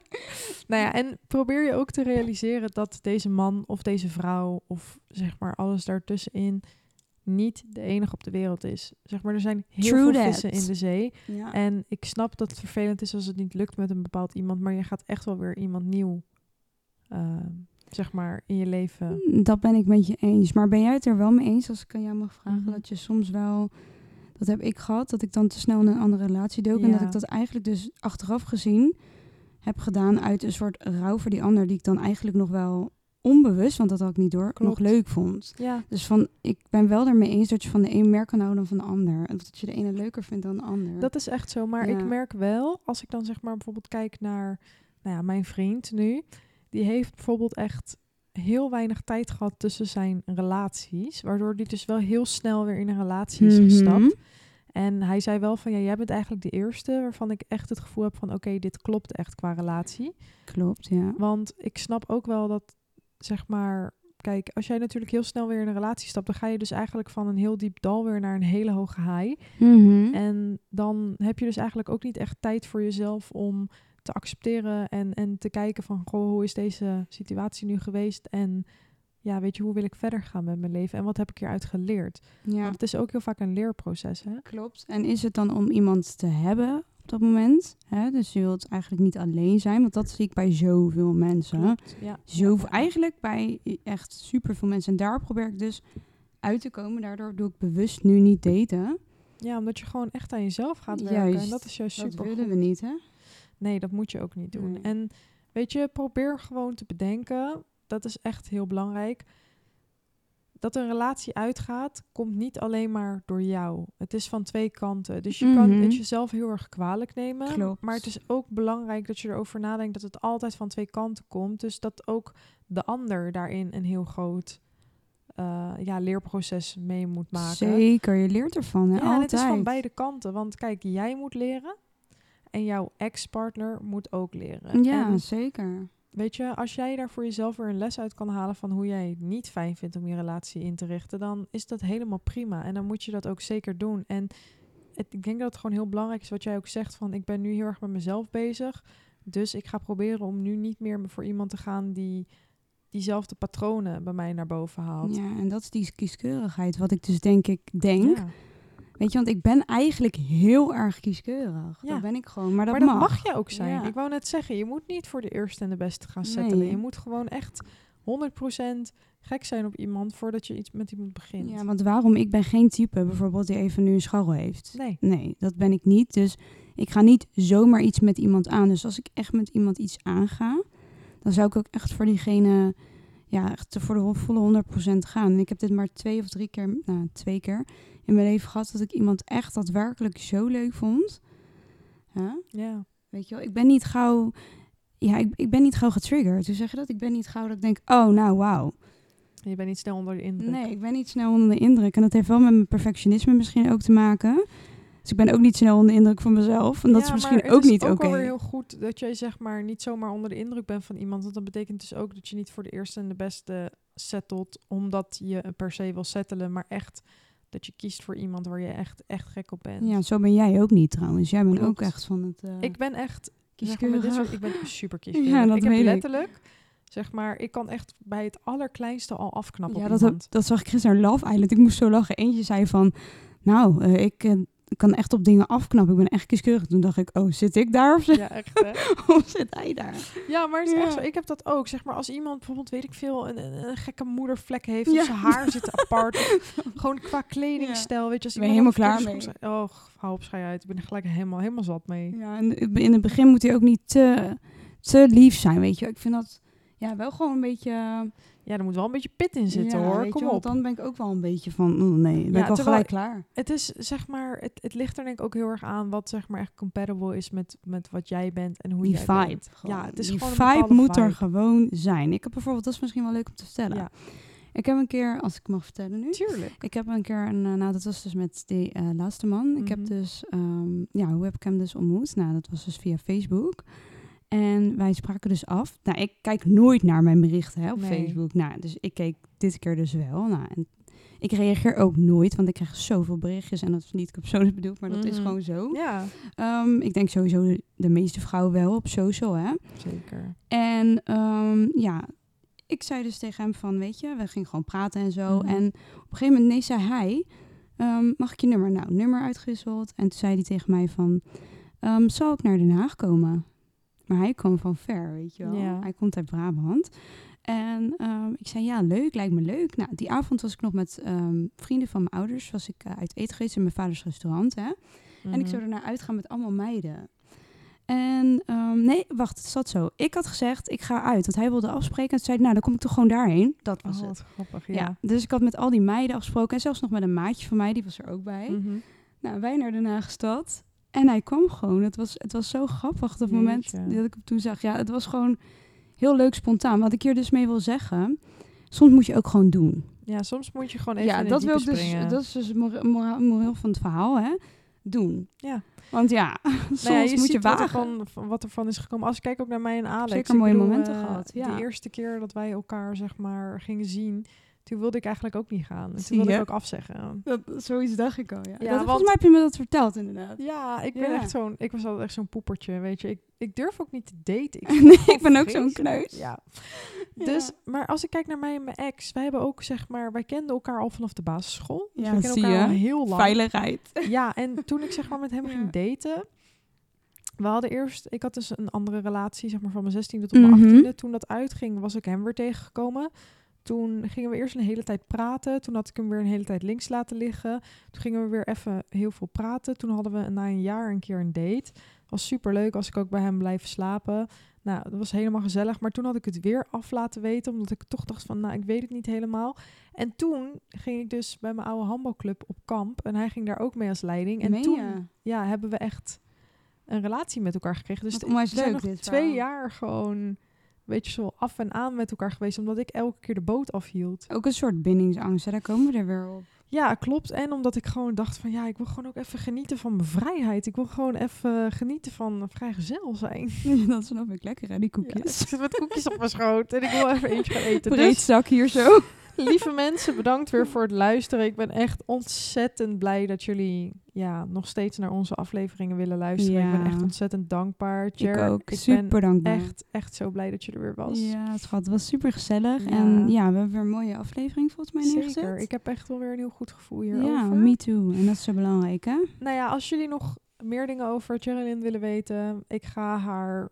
A: nou ja, en probeer je ook te realiseren dat deze man of deze vrouw of zeg maar alles daartussenin niet de enige op de wereld is. Zeg maar, er zijn heel veel vissen in de zee. En ik snap dat het vervelend is als het niet lukt met een bepaald iemand, maar je gaat echt wel weer iemand nieuw uh, zeg maar, in je leven.
B: Mm, dat ben ik met je eens. Maar ben jij het er wel mee eens, als ik aan jou mag vragen, mhm. dat je soms wel... Dat heb ik gehad, dat ik dan te snel in een andere relatie dook. En dat ik dat eigenlijk dus achteraf gezien heb gedaan uit een soort rouw voor die ander... die ik dan eigenlijk nog wel onbewust, want dat had ik niet door, nog leuk vond.
A: Ja.
B: Dus van, ik ben wel ermee eens dat je van de een meer kan houden dan van de ander. En dat je de ene leuker vindt dan de ander.
A: Dat is echt zo. Maar ik merk wel, als ik dan zeg maar bijvoorbeeld kijk naar nou ja, mijn vriend nu die heeft bijvoorbeeld echt heel weinig tijd gehad tussen zijn relaties. Waardoor hij dus wel heel snel weer in een relatie is mhm. gestapt. En hij zei wel van ja, jij bent eigenlijk de eerste waarvan ik echt het gevoel heb van oké, dit klopt echt qua relatie.
B: Klopt, ja.
A: Want ik snap ook wel dat zeg maar, kijk, als jij natuurlijk heel snel weer in een relatie stapt, dan ga je dus eigenlijk van een heel diep dal weer naar een hele hoge high.
B: Mhm.
A: En dan heb je dus eigenlijk ook niet echt tijd voor jezelf om te accepteren en, en te kijken van, goh, hoe is deze situatie nu geweest? En ja, weet je, hoe wil ik verder gaan met mijn leven? En wat heb ik hieruit geleerd?
B: ja,
A: Want het is ook heel vaak een leerproces, hè?
B: klopt. En is het dan om iemand te hebben op dat moment? Hè? Dus je wilt eigenlijk niet alleen zijn, want dat zie ik bij zoveel mensen.
A: Klopt, Ja.
B: Zoveel,
A: Ja.
B: eigenlijk bij echt superveel mensen. En daar probeer ik dus uit te komen. Daardoor doe ik bewust nu niet daten.
A: Ja, omdat je gewoon echt aan jezelf gaat werken.
B: Juist.
A: En dat is juist
B: Dat
A: super
B: willen we niet, hè?
A: Nee, dat moet je ook niet doen.
B: Nee.
A: En weet je, probeer gewoon te bedenken, dat is echt heel belangrijk. Dat een relatie uitgaat, komt niet alleen maar door jou. Het is van twee kanten. Dus je kan
B: Mhm.
A: het jezelf heel erg kwalijk nemen.
B: Klopt.
A: Maar het is ook belangrijk dat je erover nadenkt dat het altijd van twee kanten komt. Dus dat ook de ander daarin een heel groot eh, ja, leerproces mee moet maken.
B: Zeker, je leert ervan, hè?
A: Ja, en het is van beide kanten. Want kijk, jij moet leren. En jouw ex-partner moet ook leren.
B: Ja,
A: En
B: zeker.
A: weet je, als jij daar voor jezelf weer een les uit kan halen van hoe jij het niet fijn vindt om je relatie in te richten, dan is dat helemaal prima. En dan moet je dat ook zeker doen. En het, ik denk dat het gewoon heel belangrijk is wat jij ook zegt van ik ben nu heel erg met mezelf bezig. Dus ik ga proberen om nu niet meer voor iemand te gaan die diezelfde patronen bij mij naar boven haalt.
B: Ja, en dat is die kieskeurigheid, wat ik dus denk ik denk.
A: Ja.
B: Weet je, want ik ben eigenlijk heel erg kieskeurig.
A: Ja.
B: Dat ben ik gewoon, maar dat,
A: maar dat
B: mag.
A: mag. je ook zijn.
B: Ja.
A: Ik wou net zeggen, je moet niet voor de eerste en de beste gaan settelen.
B: Nee.
A: Je moet gewoon echt 100% gek zijn op iemand voordat je iets met iemand begint.
B: Ja, want waarom? Ik ben geen type bijvoorbeeld die even nu een scharrel heeft.
A: Nee.
B: Nee, dat ben ik niet. Dus ik ga niet zomaar iets met iemand aan. Dus als ik echt met iemand iets aanga, dan zou ik ook echt voor diegene, ja, echt voor de volle 100% gaan. En ik heb dit maar twee of drie keer, nou, twee keer in mijn leven gehad dat ik iemand echt daadwerkelijk zo leuk vond. Ja,
A: Ja.
B: weet je wel, ik ben niet gauw, ja, ik, ik ben niet gauw getriggerd. Hoe zeg je dat? Ik ben niet gauw dat ik denk, oh, nou, wauw.
A: Je bent niet snel onder de indruk.
B: Nee, ik ben niet snel onder de indruk. En dat heeft wel met mijn perfectionisme misschien ook te maken. Dus ik ben ook niet snel onder de indruk van mezelf. En dat
A: Ja,
B: is misschien ook
A: het is
B: niet
A: ook
B: oké.
A: wel weer heel goed dat jij zeg maar niet zomaar onder de indruk bent van iemand. Want dat betekent dus ook dat je niet voor de eerste en de beste settelt omdat je per se wil settelen, maar echt dat je kiest voor iemand waar je echt, echt gek op bent.
B: Ja, zo ben jij ook niet trouwens. Jij bent
A: Klopt.
B: ook echt van het uh,
A: Ik ben echt zeg maar, met dit soort,
B: kieskeurig.
A: ik ben super kieskeurig.
B: Ja, dat
A: ik heb
B: weet ik.
A: letterlijk, zeg maar, ik kan echt bij het allerkleinste al afknappen
B: Ja,
A: op
B: dat, dat zag ik gisteren Love Island. Ik moest zo lachen. Eentje zei van, nou, eh, ik, eh, ik kan echt op dingen afknappen. Ik ben echt kieskeurig. Toen dacht ik, oh, zit ik daar of, zit,
A: Ja, echt hè?
B: of zit hij daar?
A: Ja, maar het is echt zo. Ik heb dat ook. Zeg maar, als iemand bijvoorbeeld, weet ik veel, een, een, een gekke moedervlek heeft.
B: Ja.
A: Of zijn haar zit apart. of gewoon qua kledingstijl. Weet je, als
B: Ben helemaal klaar
A: zeg- Oh, hou op, schei uit. Ik ben er gelijk helemaal, helemaal zat mee.
B: Ja, en in het begin moet hij ook niet te, te lief zijn, weet je. Ik vind dat ja, wel gewoon een beetje...
A: Ja, er moet wel een beetje pit in zitten
B: ja,
A: hoor. Kom
B: want
A: op.
B: Dan ben ik ook wel een beetje van, oh nee, ben
A: Ja,
B: ik al gelijk klaar.
A: Het is zeg maar, het, het ligt er denk ik ook heel erg aan wat zeg maar echt compatible is met, met wat jij bent en hoe
B: Die
A: jij
B: vibe.
A: bent.
B: gewoon.
A: Ja, het is
B: die
A: gewoon
B: vibe moet er gewoon zijn. Ik heb bijvoorbeeld, dat is misschien wel leuk om te vertellen.
A: Ja.
B: Ik heb een keer, als ik mag vertellen nu.
A: Tuurlijk.
B: Ik heb een keer, een, eh, nou dat was dus met die eh, laatste man. Ik heb
A: Mhm.
B: dus, ehm, ja, hoe heb ik hem dus ontmoet? Nou, dat was dus via Facebook. En wij spraken dus af. Nou, ik kijk nooit naar mijn berichten hè, op
A: Nee.
B: Facebook. Nou, dus ik keek dit keer dus wel. Nou, en ik reageer ook nooit, want ik krijg zoveel berichtjes. En dat is niet persoonlijk bedoeld, maar dat is gewoon zo.
A: Ja,
B: Ehm, ik denk sowieso de, de meeste vrouwen wel op social, hè.
A: zeker.
B: En ehm, ja, ik zei dus tegen hem van, weet je, we gingen gewoon praten en zo.
A: Mhm.
B: En op een gegeven moment, nee, zei hij, ehm, mag ik je nummer? Nou, nummer uitgewisseld. En toen zei hij tegen mij van, zal ik naar Den Haag komen? Maar hij kwam van ver, weet je wel.
A: Ja.
B: Hij komt uit Brabant. En ehm, ik zei, ja, leuk, lijkt me leuk. Nou, die avond was ik nog met ehm, vrienden van mijn ouders. Was ik eh, uit eten geweest in mijn vaders restaurant, hè. En ik
A: Mhm.
B: zou ernaar uitgaan met allemaal meiden. En ehm, nee, wacht, het zat zo. Ik had gezegd, ik ga uit. Want hij wilde afspreken. En toen zei nou, dan kom ik toch gewoon daarheen. Dat was
A: Oh,
B: het.
A: wat grappig,
B: Ja.
A: ja.
B: dus ik had met al die meiden afgesproken. En zelfs nog met een maatje van mij, die was er ook bij.
A: Mhm.
B: Nou, wij naar Den Haag stad. En hij kwam gewoon. Het was, het was zo grappig op het moment
A: Jeetje.
B: dat ik hem toen zag. Ja, het was gewoon heel leuk spontaan. Wat ik hier dus mee wil zeggen... Soms moet je ook gewoon doen.
A: Ja, soms moet je gewoon even
B: ja, dat wil ik dus. Dat is dus het mora- mora- van het verhaal. Hè? doen.
A: Ja.
B: Want ja, soms
A: Nou ja, je
B: moet je
A: wat,
B: wagen.
A: ervan, van wat ervan is gekomen. Als ik kijk ook naar mij en Alex.
B: Zeker mooie
A: bedoel,
B: momenten
A: eh,
B: gehad, ja.
A: De eerste keer dat wij elkaar zeg maar gingen zien, toen wilde ik eigenlijk ook niet gaan. En toen wilde
B: je?
A: ik ook afzeggen.
B: Dat, zoiets dacht ik al, ja.
A: Ja,
B: dat,
A: want-
B: Volgens mij heb je me dat verteld, inderdaad.
A: Ja, ik ben
B: Ja.
A: echt zo'n, ik was altijd echt zo'n poepertje, weet je. Ik, ik durf ook niet te daten. Ik
B: Nee, ik ben ook zo'n kneus.
A: Ja.
B: Ja.
A: Dus, maar als ik kijk naar mij en mijn ex, wij hebben ook zeg maar, wij kenden elkaar al vanaf de basisschool. Dus
B: Ja,
A: we kennen
B: zie
A: elkaar
B: je.
A: al heel lang.
B: Veiligheid.
A: Ja, en toen ik zeg maar met hem
B: Ja.
A: ging daten, we hadden eerst, ik had dus een andere relatie, zeg maar van mijn 16e tot mijn
B: Mhm.
A: 18e. Toen dat uitging, was ik hem weer tegengekomen. Toen gingen we eerst een hele tijd praten. Toen had ik hem weer een hele tijd links laten liggen. Toen gingen we weer even heel veel praten. Toen hadden we na een jaar een keer een date. Was super leuk. Was ik ook bij hem blijven slapen. Nou, dat was helemaal gezellig. Maar toen had ik het weer af laten weten. Omdat ik toch dacht van, nou, ik weet het niet helemaal. En toen ging ik dus bij mijn oude handbalclub op kamp. En hij ging daar ook mee als leiding. En
B: Meen
A: toen
B: je?
A: ja, hebben we echt een relatie met elkaar gekregen. Dus het- zijn
B: leuk,
A: nog
B: dit
A: twee jaar gewoon een beetje zo af en aan met elkaar geweest. Omdat ik elke keer de boot afhield.
B: Ook een soort bindingsangst, hè? daar komen we er weer op.
A: Ja, klopt. En omdat ik gewoon dacht van ja, ik wil gewoon ook even genieten van mijn vrijheid. Ik wil gewoon even genieten van vrijgezel zijn.
B: dat snap ik lekker, hè, die
A: Ja,
B: koekjes.
A: ik zit met koekjes op mijn schoot en ik wil even eentje gaan eten.
B: Breed
A: Dus
B: zak hier zo.
A: lieve mensen, bedankt weer voor het luisteren. Ik ben echt ontzettend blij dat jullie ja, nog steeds naar onze afleveringen willen luisteren. Ik ben echt ontzettend dankbaar.
B: Ik
A: Jer,
B: ook.
A: ben
B: Super dankbaar.
A: echt, echt zo blij dat je er weer was.
B: Ja, schat, het was super gezellig.
A: Ja.
B: En ja, we hebben weer een mooie aflevering volgens mij neergezet.
A: Zeker. Ik heb echt wel weer een heel goed gevoel hierover.
B: ja, me too. En dat is zo belangrijk, hè?
A: Nou ja, als jullie nog meer dingen over Geraldine willen weten, ik ga haar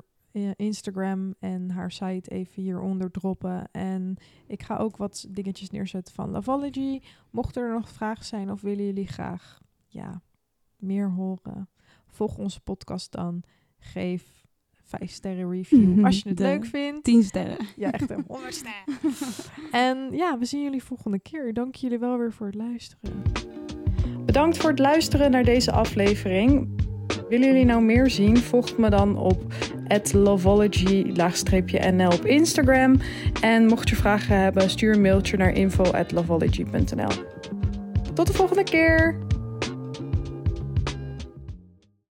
A: Instagram en haar site even hieronder droppen. En ik ga ook wat dingetjes neerzetten van Lavology. Mochten er nog vragen zijn of willen jullie graag ja, meer horen, volg onze podcast dan. Geef vijf sterren review als je het
B: De
A: leuk vindt.
B: Tien sterren.
A: Ja, echt een honderd sterren. En ja, we zien jullie volgende keer. Dank jullie wel weer voor het luisteren. Bedankt voor het luisteren naar deze aflevering. Willen jullie nou meer zien? Volg me dan op lovology-nl op Instagram. En mocht je vragen hebben, stuur een mailtje naar info@lovology.nl. Tot de volgende keer!